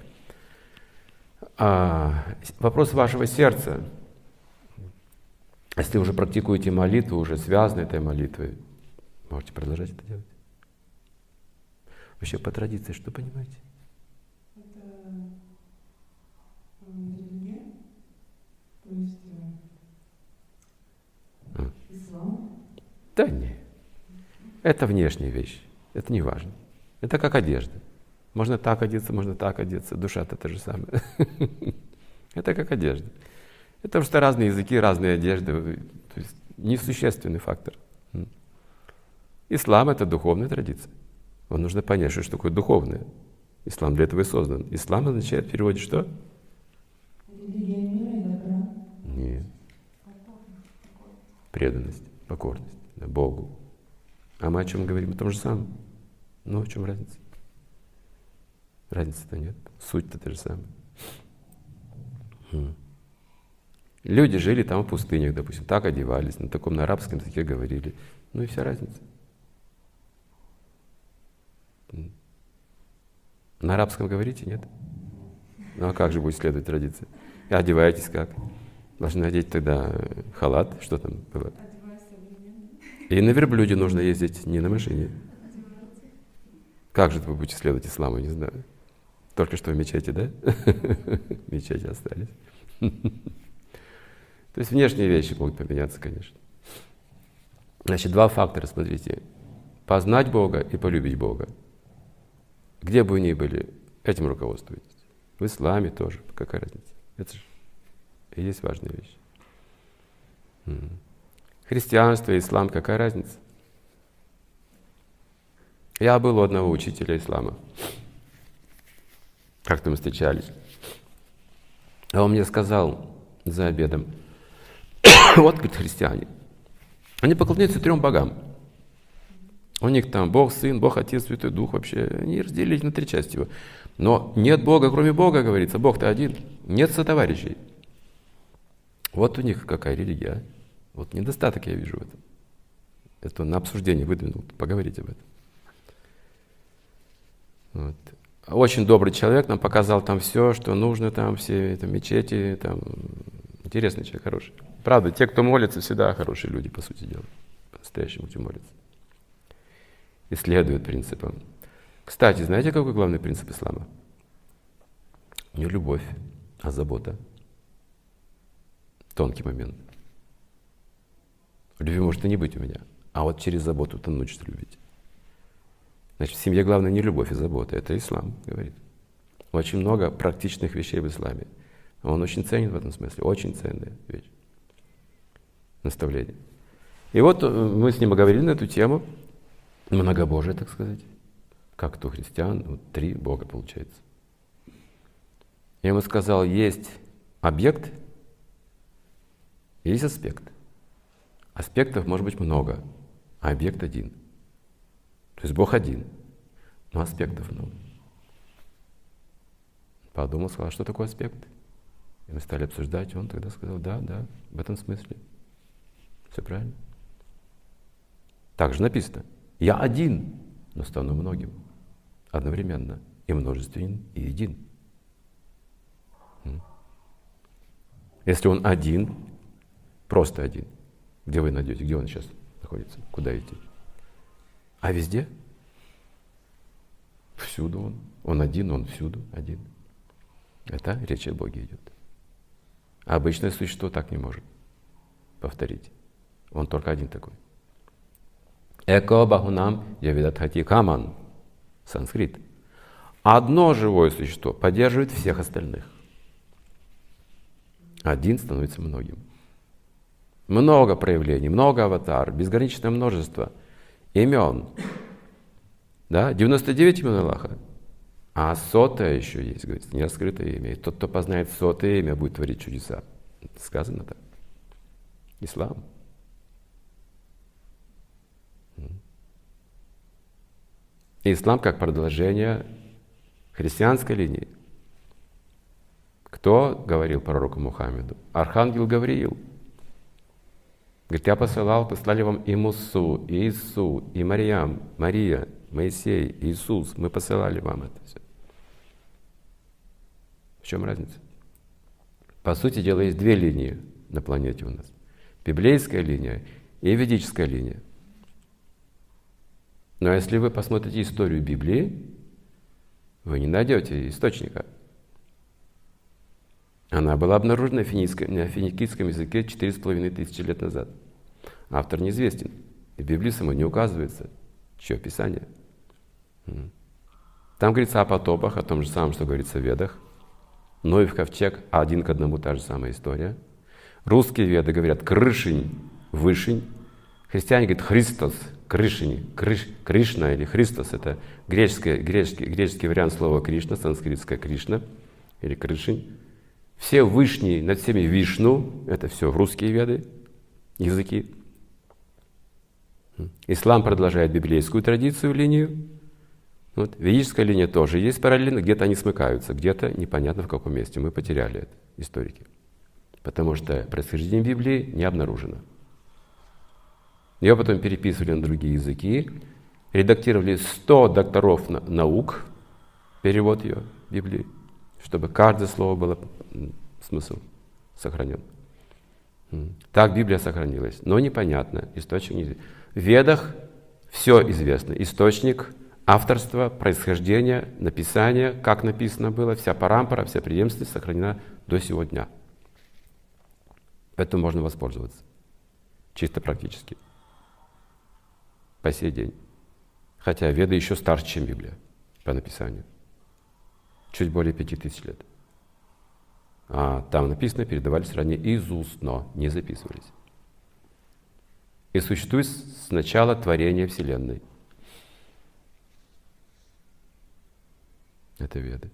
А, вопрос вашего сердца. Если уже практикуете молитву, уже связаны этой молитвой, можете продолжать это делать. Вообще по традиции что понимаете? это религия, то есть э, А. ислам. Не. Это внешняя вещь. Это не важно. Это как одежда. Можно так одеться, можно так одеться. Душа-то то же самое. Это как одежда. Это просто разные языки, разные одежды. То есть несущественный фактор. Ислам – это духовная традиция. Вам нужно понять, что такое духовное. Ислам для этого и создан. Ислам означает в переводе что? Нет. Преданность, покорность Богу. А мы о чем говорим? О том же самом. Ну, в чем разница? Разницы-то нет. Суть-то та же самая. М. Люди жили там в пустынях, допустим, так одевались, на таком на арабском языке говорили. Ну и вся разница. На арабском говорите, нет? Ну а как же будет следовать традиции? Одеваетесь как? Должны надеть тогда халат, что там бывает. И на верблюде нужно ездить, не на машине. Как же вы будете следовать исламу, не знаю. Только что в мечети, да? Мечети остались. То есть внешние вещи могут поменяться, конечно. Значит, два фактора, смотрите. Познать Бога и полюбить Бога. Где бы вы ни были, этим руководствуйтесь. В исламе тоже, какая разница? Это же и есть важная вещь. Христианство, ислам, какая разница? Я был у одного учителя ислама. Как-то мы встречались. А он мне сказал за обедом, вот, говорит, христиане, они поклоняются трем богам. У них там Бог, Сын, Бог, Отец, Святой Дух вообще. Они разделились на три части его. Но нет Бога, кроме Бога, говорится. Бог-то один. Нет сотоварищей. Вот у них какая религия. Вот недостаток я вижу в этом. Это на обсуждение выдвинул. Поговорите об этом. Вот. Очень добрый человек, нам показал там все, что нужно, там все это, мечети, там интересный человек, хороший. Правда, те, кто молится, всегда хорошие люди, по сути дела. По-настоящему те молятся. Исследуют принципы. Кстати, знаете, какой главный принцип ислама? Не любовь, а забота. Тонкий момент. Любви может и не быть у меня, а вот через заботу ты научишься любить. Значит, в семье главное не любовь и забота, это ислам, говорит. Очень много практичных вещей в исламе. Он очень ценен в этом смысле, очень ценная вещь. Наставление. И вот э, мы с ним говорили на эту тему, многобожие, так сказать. Как то христиан, вот три Бога получается. Я ему сказал, есть объект, есть аспект. Аспектов может быть много, а объект один – то есть Бог один, но аспектов много. Подумал, сказал, «А что такое аспект? И мы стали обсуждать, и он тогда сказал, да, да, в этом смысле. Все правильно. Так же написано. Я один, но стану многим. Одновременно. И множественен, и един. Если он один, просто один, где вы найдете, где он сейчас находится, куда идти? А везде? Всюду он. Он один, он всюду один. Это речь о Боге идет. А обычное существо так не может повторить. Он только один такой. Эко Бахунам Явидатхати Каман. Санскрит. Одно живое существо поддерживает всех остальных. Один становится многим. Много проявлений, много аватар, безграничное множество – имен. Да, 99 имен Аллаха. А сотое еще есть, говорится, нераскрытое имя. И тот, кто познает сотое имя, будет творить чудеса. Сказано так. Ислам. ислам как продолжение христианской линии. Кто говорил пророку Мухаммеду? Архангел Гавриил – Говорит, я посылал, послали вам и Мусу, и Иису, и Мариям, Мария, Моисей, Иисус. Мы посылали вам это все. В чем разница? По сути дела, есть две линии на планете у нас. Библейская линия и ведическая линия. Но если вы посмотрите историю Библии, вы не найдете источника. Она была обнаружена на финикийском языке 4,5 тысячи лет назад. Автор неизвестен. В Библии самой не указывается, чье Писание. Там говорится о потопах, о том же самом, что говорится в Ведах. В ковчег, один к одному та же самая история. Русские веды говорят крышень, вышень. Христиане говорят Христос, крышень, крыш, Кришна или Христос. Это греческий, греческий, греческий вариант слова Кришна, санскритская Кришна или крышень. Все вышние над всеми Вишну, это все русские веды, языки. Ислам продолжает библейскую традицию, линию. Вот. Ведическая линия тоже есть параллельно, где-то они смыкаются, где-то непонятно в каком месте. Мы потеряли это, историки. Потому что происхождение Библии не обнаружено. Ее потом переписывали на другие языки, редактировали 100 докторов наук, перевод ее, Библии, чтобы каждое слово было смысл сохранен. Так Библия сохранилась, но непонятно, источник не в Ведах все известно. Источник, авторство, происхождение, написание, как написано было, вся парампора, вся преемственность сохранена до сего дня. Поэтому можно воспользоваться. Чисто практически. По сей день. Хотя Веды еще старше, чем Библия по написанию. Чуть более пяти тысяч лет. А там написано, передавались ранее но не записывались и существует с начала творения Вселенной. Это веды.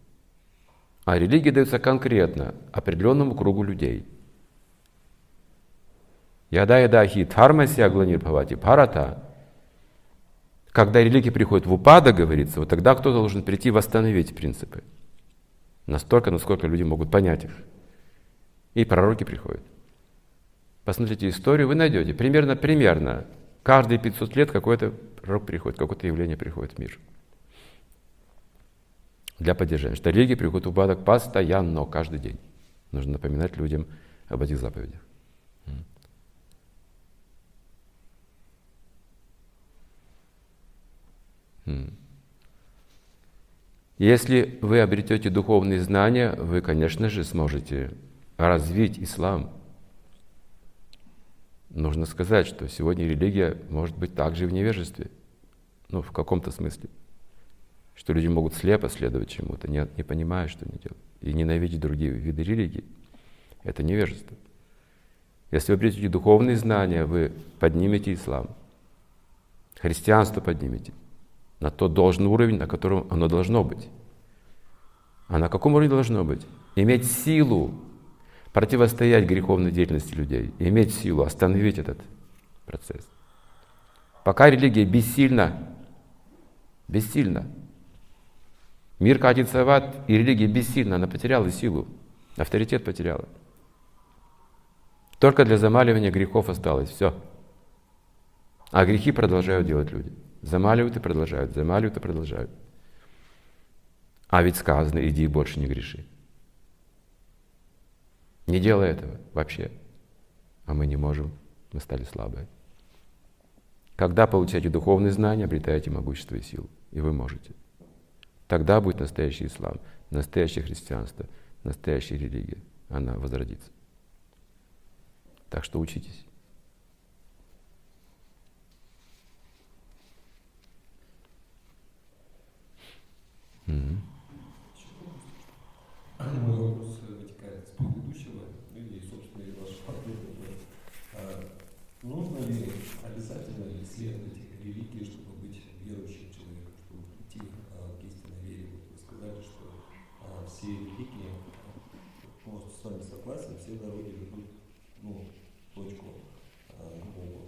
А религия дается конкретно определенному кругу людей. Яда яда дхармаси агланир бхавати парата. Когда религия приходит в упадок, говорится, вот тогда кто должен прийти восстановить принципы. Настолько, насколько люди могут понять их. И пророки приходят. Посмотрите историю, вы найдете. Примерно, примерно. Каждые 500 лет какой-то пророк приходит, какое-то явление приходит в мир. Для поддержания. Что религия приходит в упадок постоянно, каждый день. Нужно напоминать людям об этих заповедях. Если вы обретете духовные знания, вы, конечно же, сможете развить ислам. Нужно сказать, что сегодня религия может быть также в невежестве. Ну, в каком-то смысле. Что люди могут слепо следовать чему-то, не, не понимая, что они делают. И ненавидеть другие виды религии. Это невежество. Если вы обретете духовные знания, вы поднимете ислам. Христианство поднимете на тот должный уровень, на котором оно должно быть. А на каком уровне должно быть? Иметь силу противостоять греховной деятельности людей, иметь силу остановить этот процесс. Пока религия бессильна, бессильна, мир катится в ад, и религия бессильна, она потеряла силу, авторитет потеряла. Только для замаливания грехов осталось все. А грехи продолжают делать люди. Замаливают и продолжают, замаливают и продолжают. А ведь сказано, иди и больше не греши. Не делай этого вообще. А мы не можем, мы стали слабые. Когда получаете духовные знания, обретаете могущество и силу. И вы можете. Тогда будет настоящий ислам, настоящее христианство, настоящая религия. Она возродится. Так что учитесь. Mm-hmm. Мой вопрос вытекает с предыдущего, и, собственно, и ваш ответ. А, нужно ли обязательно исследовать религии, чтобы быть верующим человеком, чтобы прийти а, к истинной вере? Вот вы сказали, что а, все религии, может, с вами согласен, все дороги ведут ну, в точку а, к Богу.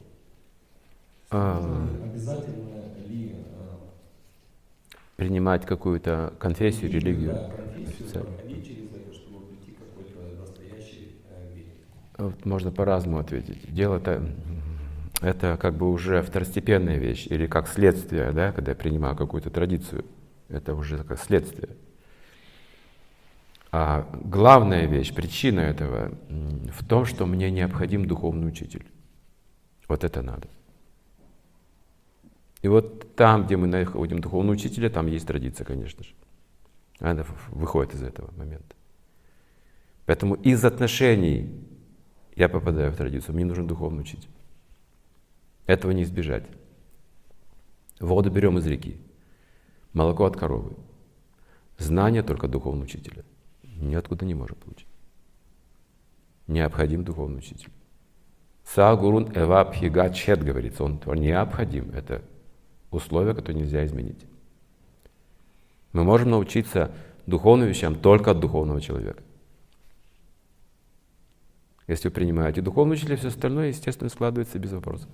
А... Обязательно ли принимать какую-то конфессию, религию. Вот можно по-разному ответить. Дело-то это как бы уже второстепенная вещь, или как следствие, да, когда я принимаю какую-то традицию. Это уже как следствие. А главная вещь, причина этого в том, что мне необходим духовный учитель. Вот это надо. И вот там, где мы находим духовного учителя, там есть традиция, конечно же. Она выходит из этого момента. Поэтому из отношений я попадаю в традицию. Мне нужен духовный учитель. Этого не избежать. Воду берем из реки, молоко от коровы. Знание только духовного учителя. Ниоткуда не можем получить. Необходим духовный учитель. Сагурун эва чет говорится, он необходим. Это условия, которые нельзя изменить. Мы можем научиться духовным вещам только от духовного человека. Если вы принимаете духовного учителя, все остальное, естественно, складывается без вопросов.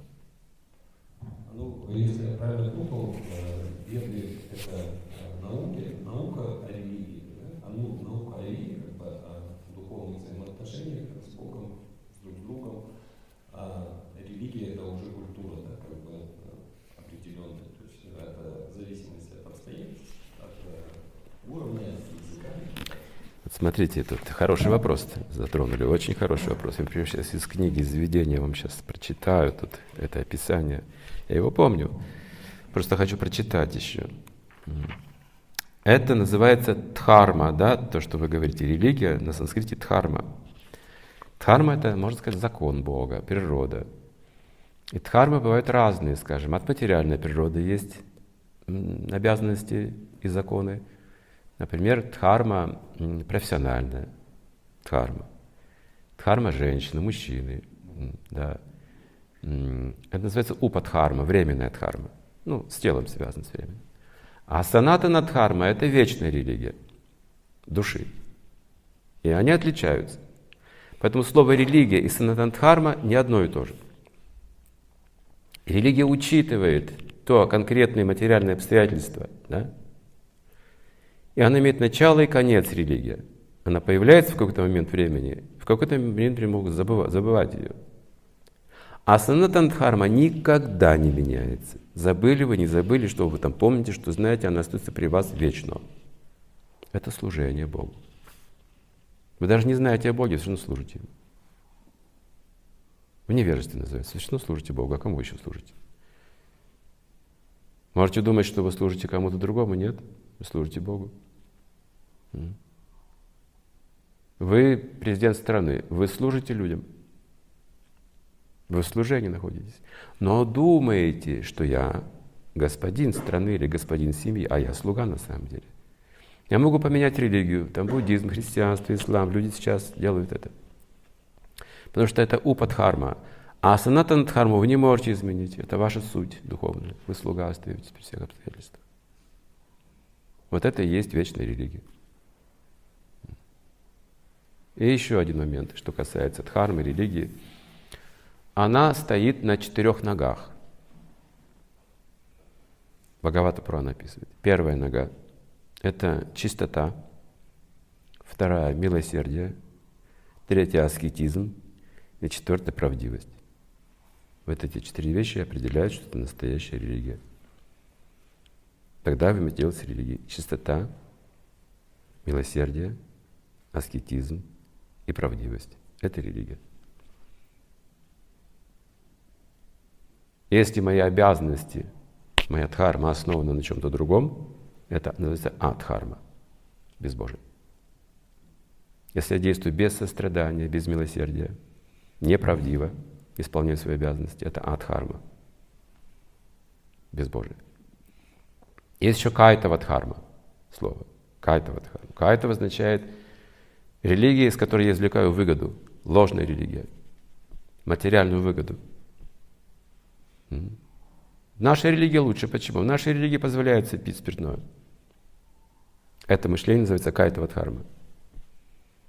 Ну, если я правильно понял, э, веды — это э, науки, наука о религии, да? а ну, наука о религии, как бы о духовных взаимоотношениях с Богом, с друг с другом, а религия — это уже культура, да, как бы э, определенная, то есть это зависимость от обстоятельств, от уровня Смотрите, тут хороший вопрос затронули, очень хороший вопрос. Я, например, сейчас из книги «Изведения» вам сейчас прочитаю тут это описание. Я его помню, просто хочу прочитать еще. Это называется дхарма, да, то, что вы говорите, религия, на санскрите дхарма. Дхарма — это, можно сказать, закон Бога, природа. И дхармы бывают разные, скажем, от материальной природы есть обязанности и законы, Например, дхарма профессиональная, дхарма. Дхарма женщины, мужчины. Да. Это называется упадхарма, временная дхарма. Ну, с телом связано с временем. А санатана дхарма – это вечная религия души. И они отличаются. Поэтому слово религия и санатандхарма не одно и то же. Религия учитывает то конкретные материальные обстоятельства, да? И она имеет начало и конец религия. Она появляется в какой-то момент времени, в какой-то момент времени могут забывать, забывать ее. А санатандхарма никогда не меняется. Забыли вы, не забыли, что вы там помните, что знаете, она остается при вас вечно. Это служение Богу. Вы даже не знаете о Боге, все равно служите Ему. В невежестве называется. Все равно служите Богу, а кому еще служите? Можете думать, что вы служите кому-то другому, нет? Вы служите Богу. Вы президент страны, вы служите людям. Вы в служении находитесь. Но думаете, что я господин страны или господин семьи, а я слуга на самом деле. Я могу поменять религию, там буддизм, христианство, ислам. Люди сейчас делают это. Потому что это упадхарма. А санатанадхарму вы не можете изменить. Это ваша суть духовная. Вы слуга остаетесь при всех обстоятельствах. Вот это и есть вечная религия. И еще один момент, что касается дхармы, религии. Она стоит на четырех ногах. Бхагавата Пурана описывает. Первая нога – это чистота. Вторая – милосердие. Третья – аскетизм. И четвертая – правдивость. Вот эти четыре вещи определяют, что это настоящая религия. Тогда вы делаете. Чистота, милосердие, аскетизм – и правдивость. Это религия. Если мои обязанности, моя дхарма основана на чем-то другом, это называется адхарма, безбожие. Если я действую без сострадания, без милосердия, неправдиво, исполняю свои обязанности, это адхарма, безбожие. Есть еще кайтава дхарма, слово. Кайтава дхарма. Кайтава означает Религия, из которой я извлекаю выгоду, ложная религия, материальную выгоду. Наша религия лучше. Почему? В нашей религии позволяется пить спиртное. Это мышление называется кайтова дхарма.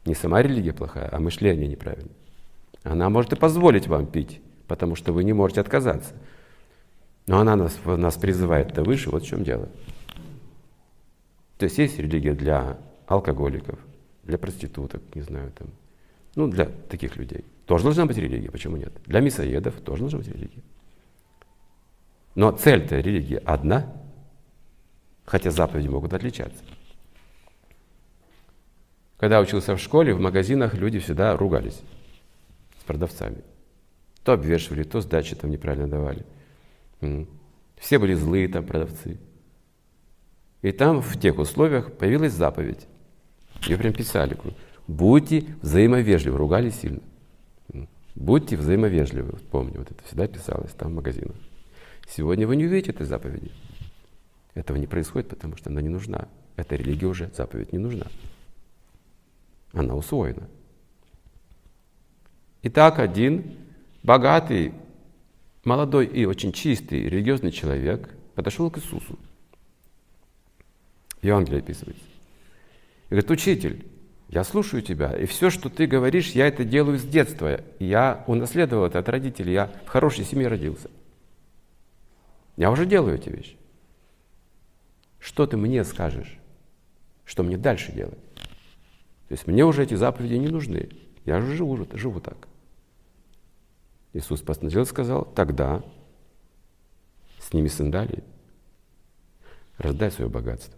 Не сама религия плохая, а мышление неправильное. Она может и позволить вам пить, потому что вы не можете отказаться. Но она нас, нас призывает до выше, вот в чем дело. То есть есть религия для алкоголиков, для проституток, не знаю, там, ну, для таких людей. Тоже должна быть религия, почему нет? Для мясоедов тоже должна быть религия. Но цель-то религии одна, хотя заповеди могут отличаться. Когда учился в школе, в магазинах люди всегда ругались с продавцами. То обвешивали, то сдачи там неправильно давали. Все были злые там продавцы. И там в тех условиях появилась заповедь. Ее прям писали. Будьте взаимовежливы. Ругали сильно. Будьте взаимовежливы. Помню, вот это всегда писалось там в магазинах. Сегодня вы не увидите этой заповеди. Этого не происходит, потому что она не нужна. Эта религия уже, заповедь не нужна. Она усвоена. Итак, один богатый, молодой и очень чистый религиозный человек подошел к Иисусу. Евангелие описывается. И говорит, учитель, я слушаю тебя, и все, что ты говоришь, я это делаю с детства. Я унаследовал это от родителей, я в хорошей семье родился. Я уже делаю эти вещи. Что ты мне скажешь? Что мне дальше делать? То есть мне уже эти заповеди не нужны. Я же живу, живу так. Иисус постановил и сказал, тогда сними сандалии, раздай свое богатство,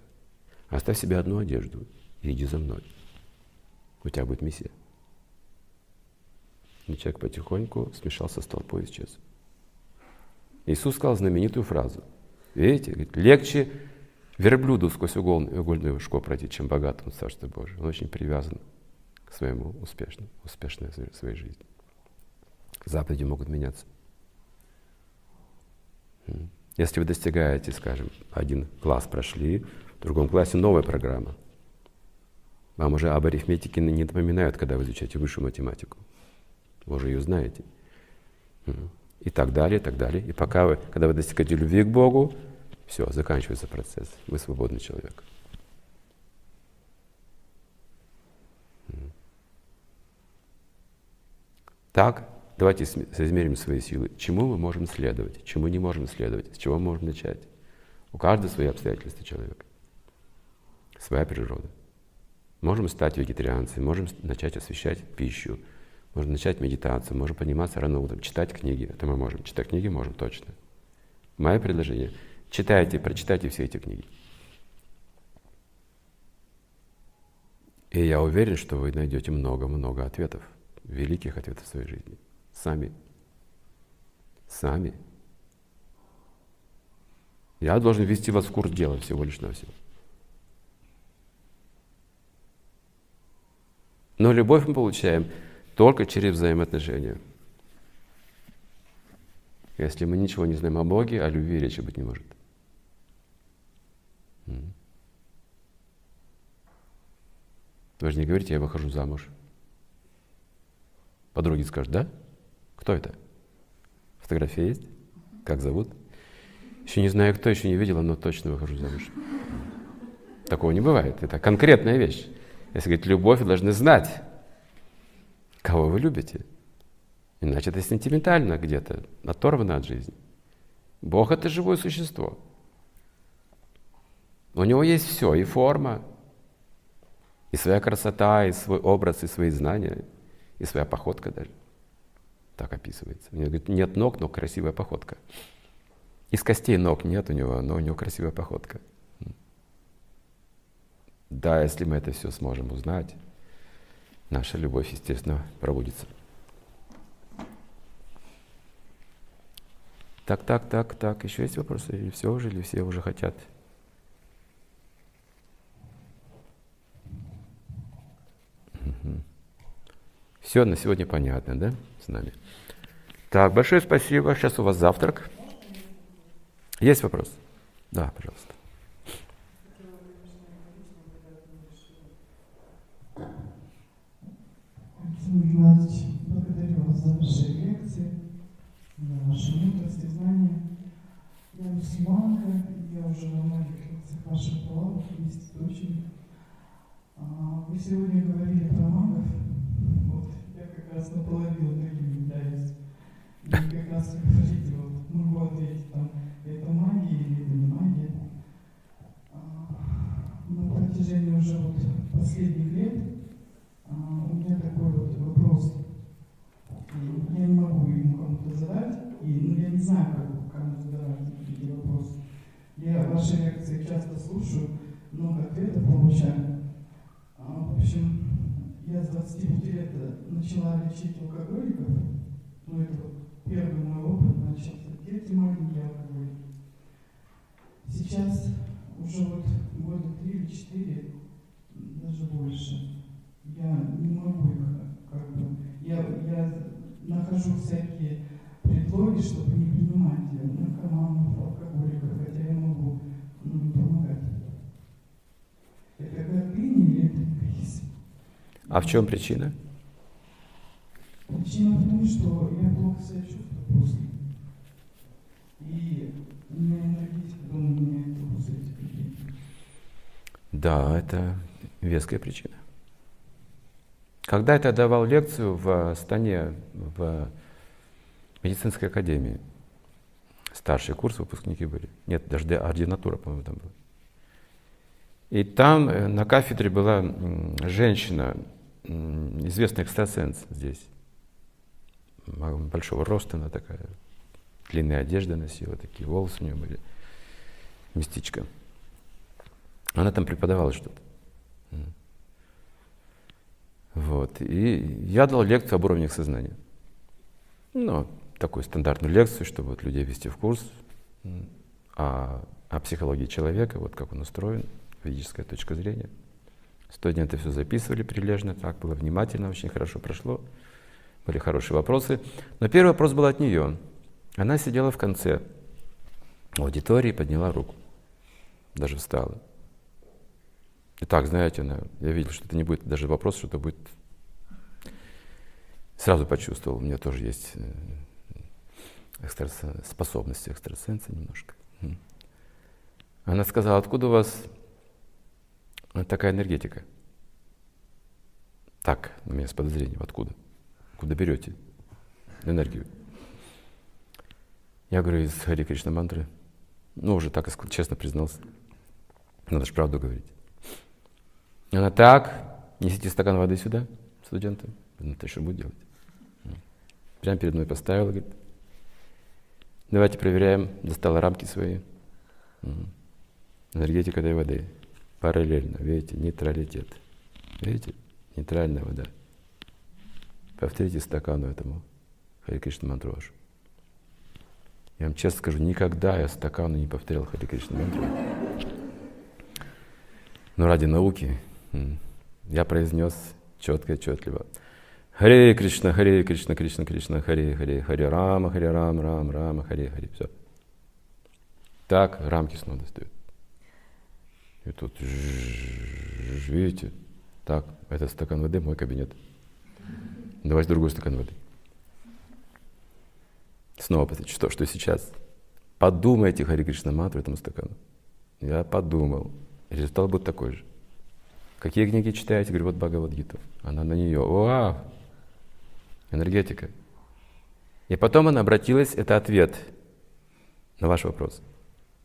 оставь себе одну одежду – иди за мной. У тебя будет миссия. И человек потихоньку смешался с толпой и исчез. Иисус сказал знаменитую фразу. Видите, говорит, легче верблюду сквозь угольную, угольную школу пройти, чем богатому Царству Божию. Он очень привязан к своему успешному, успешной своей жизни. Заповеди могут меняться. Если вы достигаете, скажем, один класс прошли, в другом классе новая программа – вам уже об арифметике не напоминают, когда вы изучаете высшую математику. Вы уже ее знаете. И так далее, и так далее. И пока вы, когда вы достигаете любви к Богу, все, заканчивается процесс. Вы свободный человек. Так, давайте соизмерим свои силы. Чему мы можем следовать, чему не можем следовать, с чего мы можем начать. У каждого свои обстоятельства человека, своя природа. Можем стать вегетарианцами, можем начать освещать пищу, можем начать медитацию, можем подниматься рано утром, читать книги. Это мы можем. Читать книги можем точно. Мое предложение – читайте, прочитайте все эти книги. И я уверен, что вы найдете много-много ответов, великих ответов в своей жизни. Сами. Сами. Я должен вести вас в курс дела всего лишь на Но любовь мы получаем только через взаимоотношения. Если мы ничего не знаем о Боге, о любви речи быть не может. Вы же не говорите, я выхожу замуж. Подруги скажут, да? Кто это? Фотография есть? Как зовут? Еще не знаю, кто, еще не видела, но точно выхожу замуж. Такого не бывает. Это конкретная вещь. Если говорить любовь, вы должны знать, кого вы любите. Иначе это сентиментально где-то, оторвано от жизни. Бог — это живое существо. У него есть все, и форма, и своя красота, и свой образ, и свои знания, и своя походка даже. Так описывается. Он говорит, нет ног, но красивая походка. Из костей ног нет у него, но у него красивая походка. Да, если мы это все сможем узнать, наша любовь, естественно, пробудится. Так, так, так, так. Еще есть вопросы? Или все уже, или все уже хотят? Все на сегодня понятно, да, с нами? Так, большое спасибо. Сейчас у вас завтрак. Есть вопрос? Да, пожалуйста. Александр Геннадьевич, благодарю вас за ваши лекции, за ваши мудрости, знания. Я мусульманка, я уже во многих лекциях ваших была, есть дочери. А, вы сегодня говорили про магов. Вот я как раз наполовину другим являюсь. И как раз вы говорите, вот могу ответить там, это магия или это не магия. А, на протяжении уже вот последних лет а, у меня такой вот вопрос. Я не могу ему кому-то задать, и, ну, я не знаю, как кому задавать такие вопросы. Я ваши лекции часто слушаю, много ответов получаю. А, в общем, я с 25 лет начала лечить алкоголиков. Ну, это вот первый мой опыт начался. Дети маленькие алкоголики. Сейчас уже вот года три или четыре, даже больше, я не могу их как бы, я, я нахожу всякие предлоги, чтобы не принимать наркоманов, алкоголиков, хотя я могу ну, помогать. Это гордыня или это эгоизм? А в чем причина? Причина в том, что я плохо себя чувствую после. И у меня энергетика дома меняет после этих людей. Да, это веская причина. Когда я давал лекцию в Астане, в медицинской академии, старший курс выпускники были. Нет, даже ординатура, по-моему, там была. И там э, на кафедре была женщина, известный экстрасенс здесь. Большого роста она такая, длинная одежда носила, такие волосы у нее были, мистичка. Она там преподавала что-то. Вот. И я дал лекцию об уровнях сознания. Ну, такую стандартную лекцию, чтобы вот людей ввести в курс о, о психологии человека, вот как он устроен, физическая точка зрения. Студенты все записывали прилежно, так было внимательно, очень хорошо прошло. Были хорошие вопросы. Но первый вопрос был от нее. Она сидела в конце аудитории, подняла руку. Даже встала. И так, знаете, она, я видел, что это не будет даже вопрос, что это будет... Сразу почувствовал, у меня тоже есть э, экстрасен... способности экстрасенса немножко. Она сказала, откуда у вас такая энергетика? Так, у меня с подозрением, откуда? Куда берете? энергию. Я говорю, из Хари Кришна мантры. Ну, уже так честно признался. Надо же правду говорить. Она так, несите стакан воды сюда, студенты. Ну, ты что будет делать? Прямо перед мной поставила, говорит, давайте проверяем, достала рамки свои. Энергетика этой воды. Параллельно, видите, нейтралитет. Видите, нейтральная вода. Повторите стакану этому Хари Кришна мантру вашу. Я вам честно скажу, никогда я стакану не повторял Хари Кришна мантру. Но ради науки я произнес четко и отчетливо. Харе Кришна, Харе Кришна, Кришна, Кришна, Харе, Харе, Харе Рама, Харе Рам, Рам, Рама, Харе, Харе. Все. Так рамки снова достают. И тут, видите, так, это стакан воды, мой кабинет. Давайте другой стакан воды. Снова посмотрите, что, что сейчас. Подумайте Хари Кришна мантру этому стакану. Я подумал. Результат будет такой же. Какие книги читаете? Говорю, вот Бхагавадгиту. Она на нее. Вау! Энергетика. И потом она обратилась, это ответ на ваш вопрос.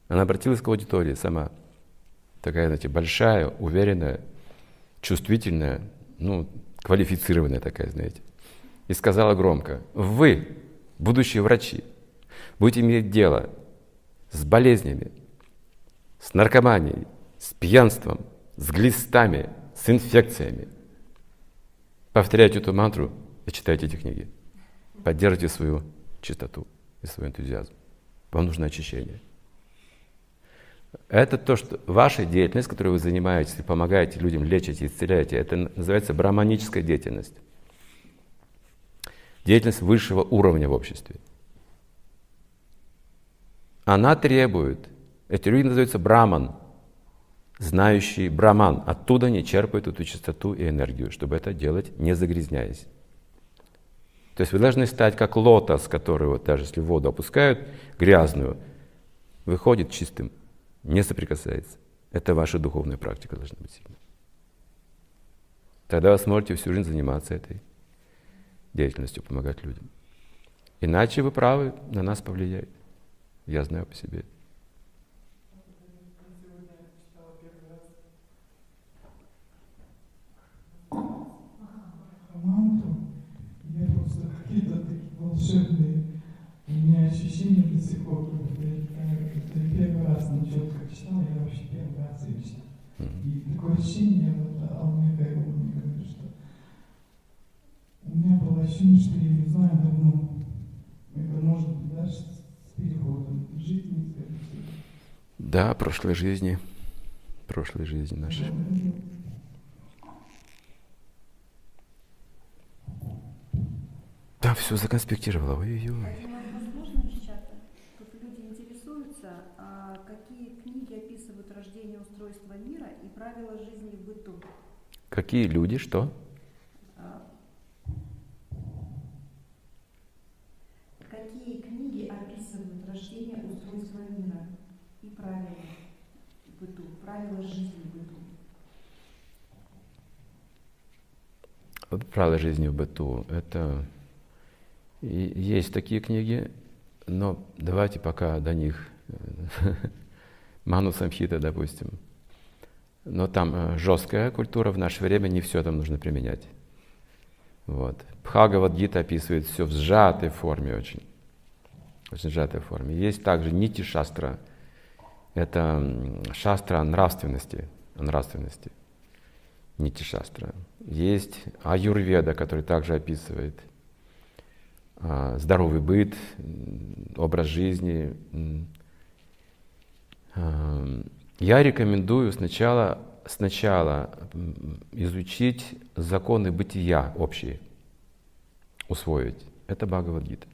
Она обратилась к аудитории сама. Такая, знаете, большая, уверенная, чувствительная, ну, квалифицированная такая, знаете. И сказала громко, вы, будущие врачи, будете иметь дело с болезнями, с наркоманией, с пьянством, с глистами, с инфекциями. Повторяйте эту мантру и читайте эти книги. Поддержите свою чистоту и свой энтузиазм. Вам нужно очищение. Это то, что ваша деятельность, которой вы занимаетесь, и помогаете людям, лечите, исцеляете, это называется браманическая деятельность. Деятельность высшего уровня в обществе. Она требует, эти люди называются браман, знающий браман. Оттуда они черпают эту чистоту и энергию, чтобы это делать, не загрязняясь. То есть вы должны стать как лотос, который вот даже если воду опускают грязную, выходит чистым не соприкасается. Это ваша духовная практика должна быть сильной. Тогда вы сможете всю жизнь заниматься этой деятельностью, помогать людям. Иначе вы правы, на нас повлияет. Я знаю по себе. Манту, волшебные у меня ощущения до сих пор, как я первый раз на четко читал, я вообще первый раз ее читал. И такое ощущение, вот Алмека его мне говорит, что у меня было ощущение, что я не знаю давно. Это может быть даже с переходом жизни, скажем Да, прошлой жизни. Прошлой жизни нашей. Да, все законспектировала. Ой-ой-ой. Какие люди, что? Какие книги описывают рождение устройства мира и правила быту, правила жизни в быту? Вот правила жизни в быту. Это и есть такие книги, но давайте пока до них Ману Самхита, допустим. Но там э, жесткая культура, в наше время не все там нужно применять. Вот. Бхагавад Гита описывает все в сжатой форме очень. Очень сжатой форме. Есть также нити шастра. Это шастра нравственности. Нравственности. Нити шастра. Есть аюрведа, который также описывает здоровый быт, образ жизни, я рекомендую сначала, сначала изучить законы бытия общие, усвоить. Это Бхагавадгита.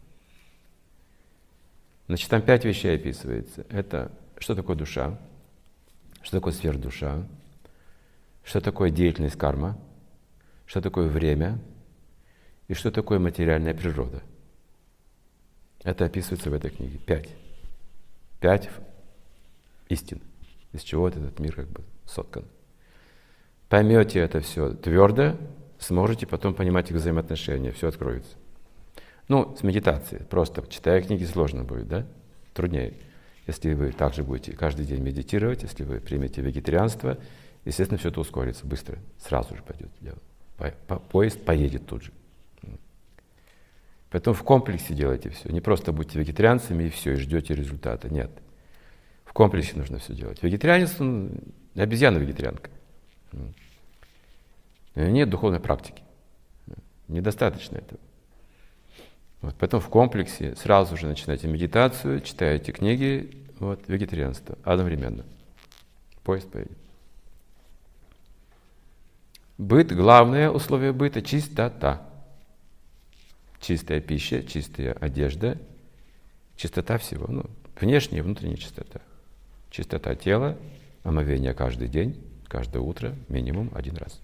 Значит, там пять вещей описывается. Это что такое душа, что такое сверхдуша, что такое деятельность карма, что такое время и что такое материальная природа. Это описывается в этой книге. Пять. Пять истин из чего этот мир как бы соткан. Поймете это все твердо, сможете потом понимать их взаимоотношения, все откроется. Ну, с медитацией. Просто читая книги сложно будет, да? Труднее. Если вы также будете каждый день медитировать, если вы примете вегетарианство, естественно, все это ускорится быстро. Сразу же пойдет дело. По, по, поезд поедет тут же. Поэтому в комплексе делайте все. Не просто будьте вегетарианцами и все, и ждете результата. Нет. В комплексе нужно все делать. Вегетарианец, он обезьяна-вегетарианка. Нет духовной практики. Недостаточно этого. Вот, поэтому в комплексе сразу же начинайте медитацию, читаете книги, вот, вегетарианство одновременно. Поезд поедет. Быт, главное условие быта – чистота. Чистая пища, чистая одежда, чистота всего. Ну, внешняя и внутренняя чистота. Чистота тела, омовение каждый день, каждое утро, минимум один раз.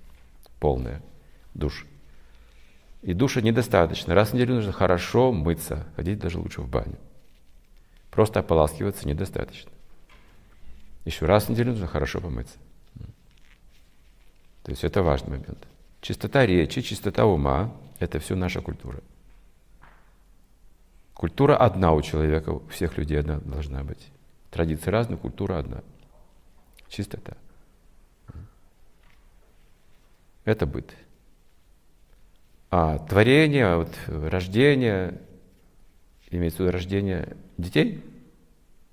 Полная душ. И душа недостаточно. Раз в неделю нужно хорошо мыться, ходить даже лучше в баню. Просто ополаскиваться недостаточно. Еще раз в неделю нужно хорошо помыться. То есть это важный момент. Чистота речи, чистота ума – это все наша культура. Культура одна у человека, у всех людей одна должна быть. Традиции разные, культура одна. Чистота. Это быт. А творение, вот, рождение, имеется в виду рождение детей?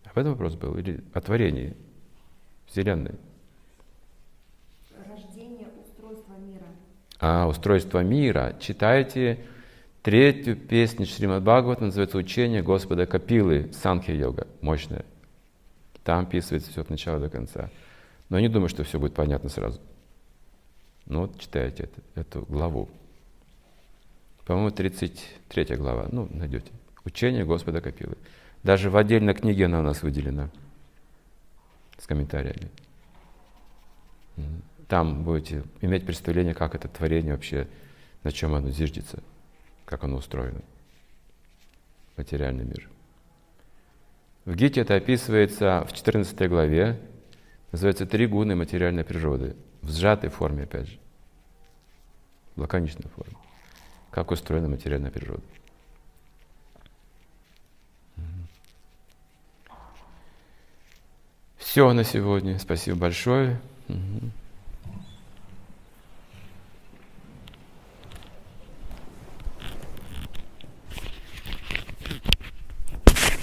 Об этом вопрос был? Или о творении Вселенной? Рождение устройства мира. А, устройство мира. Читайте третью песню Шримад Бхагават, называется «Учение Господа Капилы», Санхи-йога, мощная. Там описывается все от начала до конца. Но я не думаю, что все будет понятно сразу. Ну вот читайте это, эту главу. По-моему, 33 глава. Ну, найдете. Учение Господа Капилы. Даже в отдельной книге она у нас выделена с комментариями. Там будете иметь представление, как это творение вообще, на чем оно зиждется, как оно устроено. Материальный мир. В Гите это описывается в 14 главе, называется «Три гуны материальной природы», в сжатой форме, опять же, в лаконичной форме, как устроена материальная природа. Все на сегодня. Спасибо большое. Угу.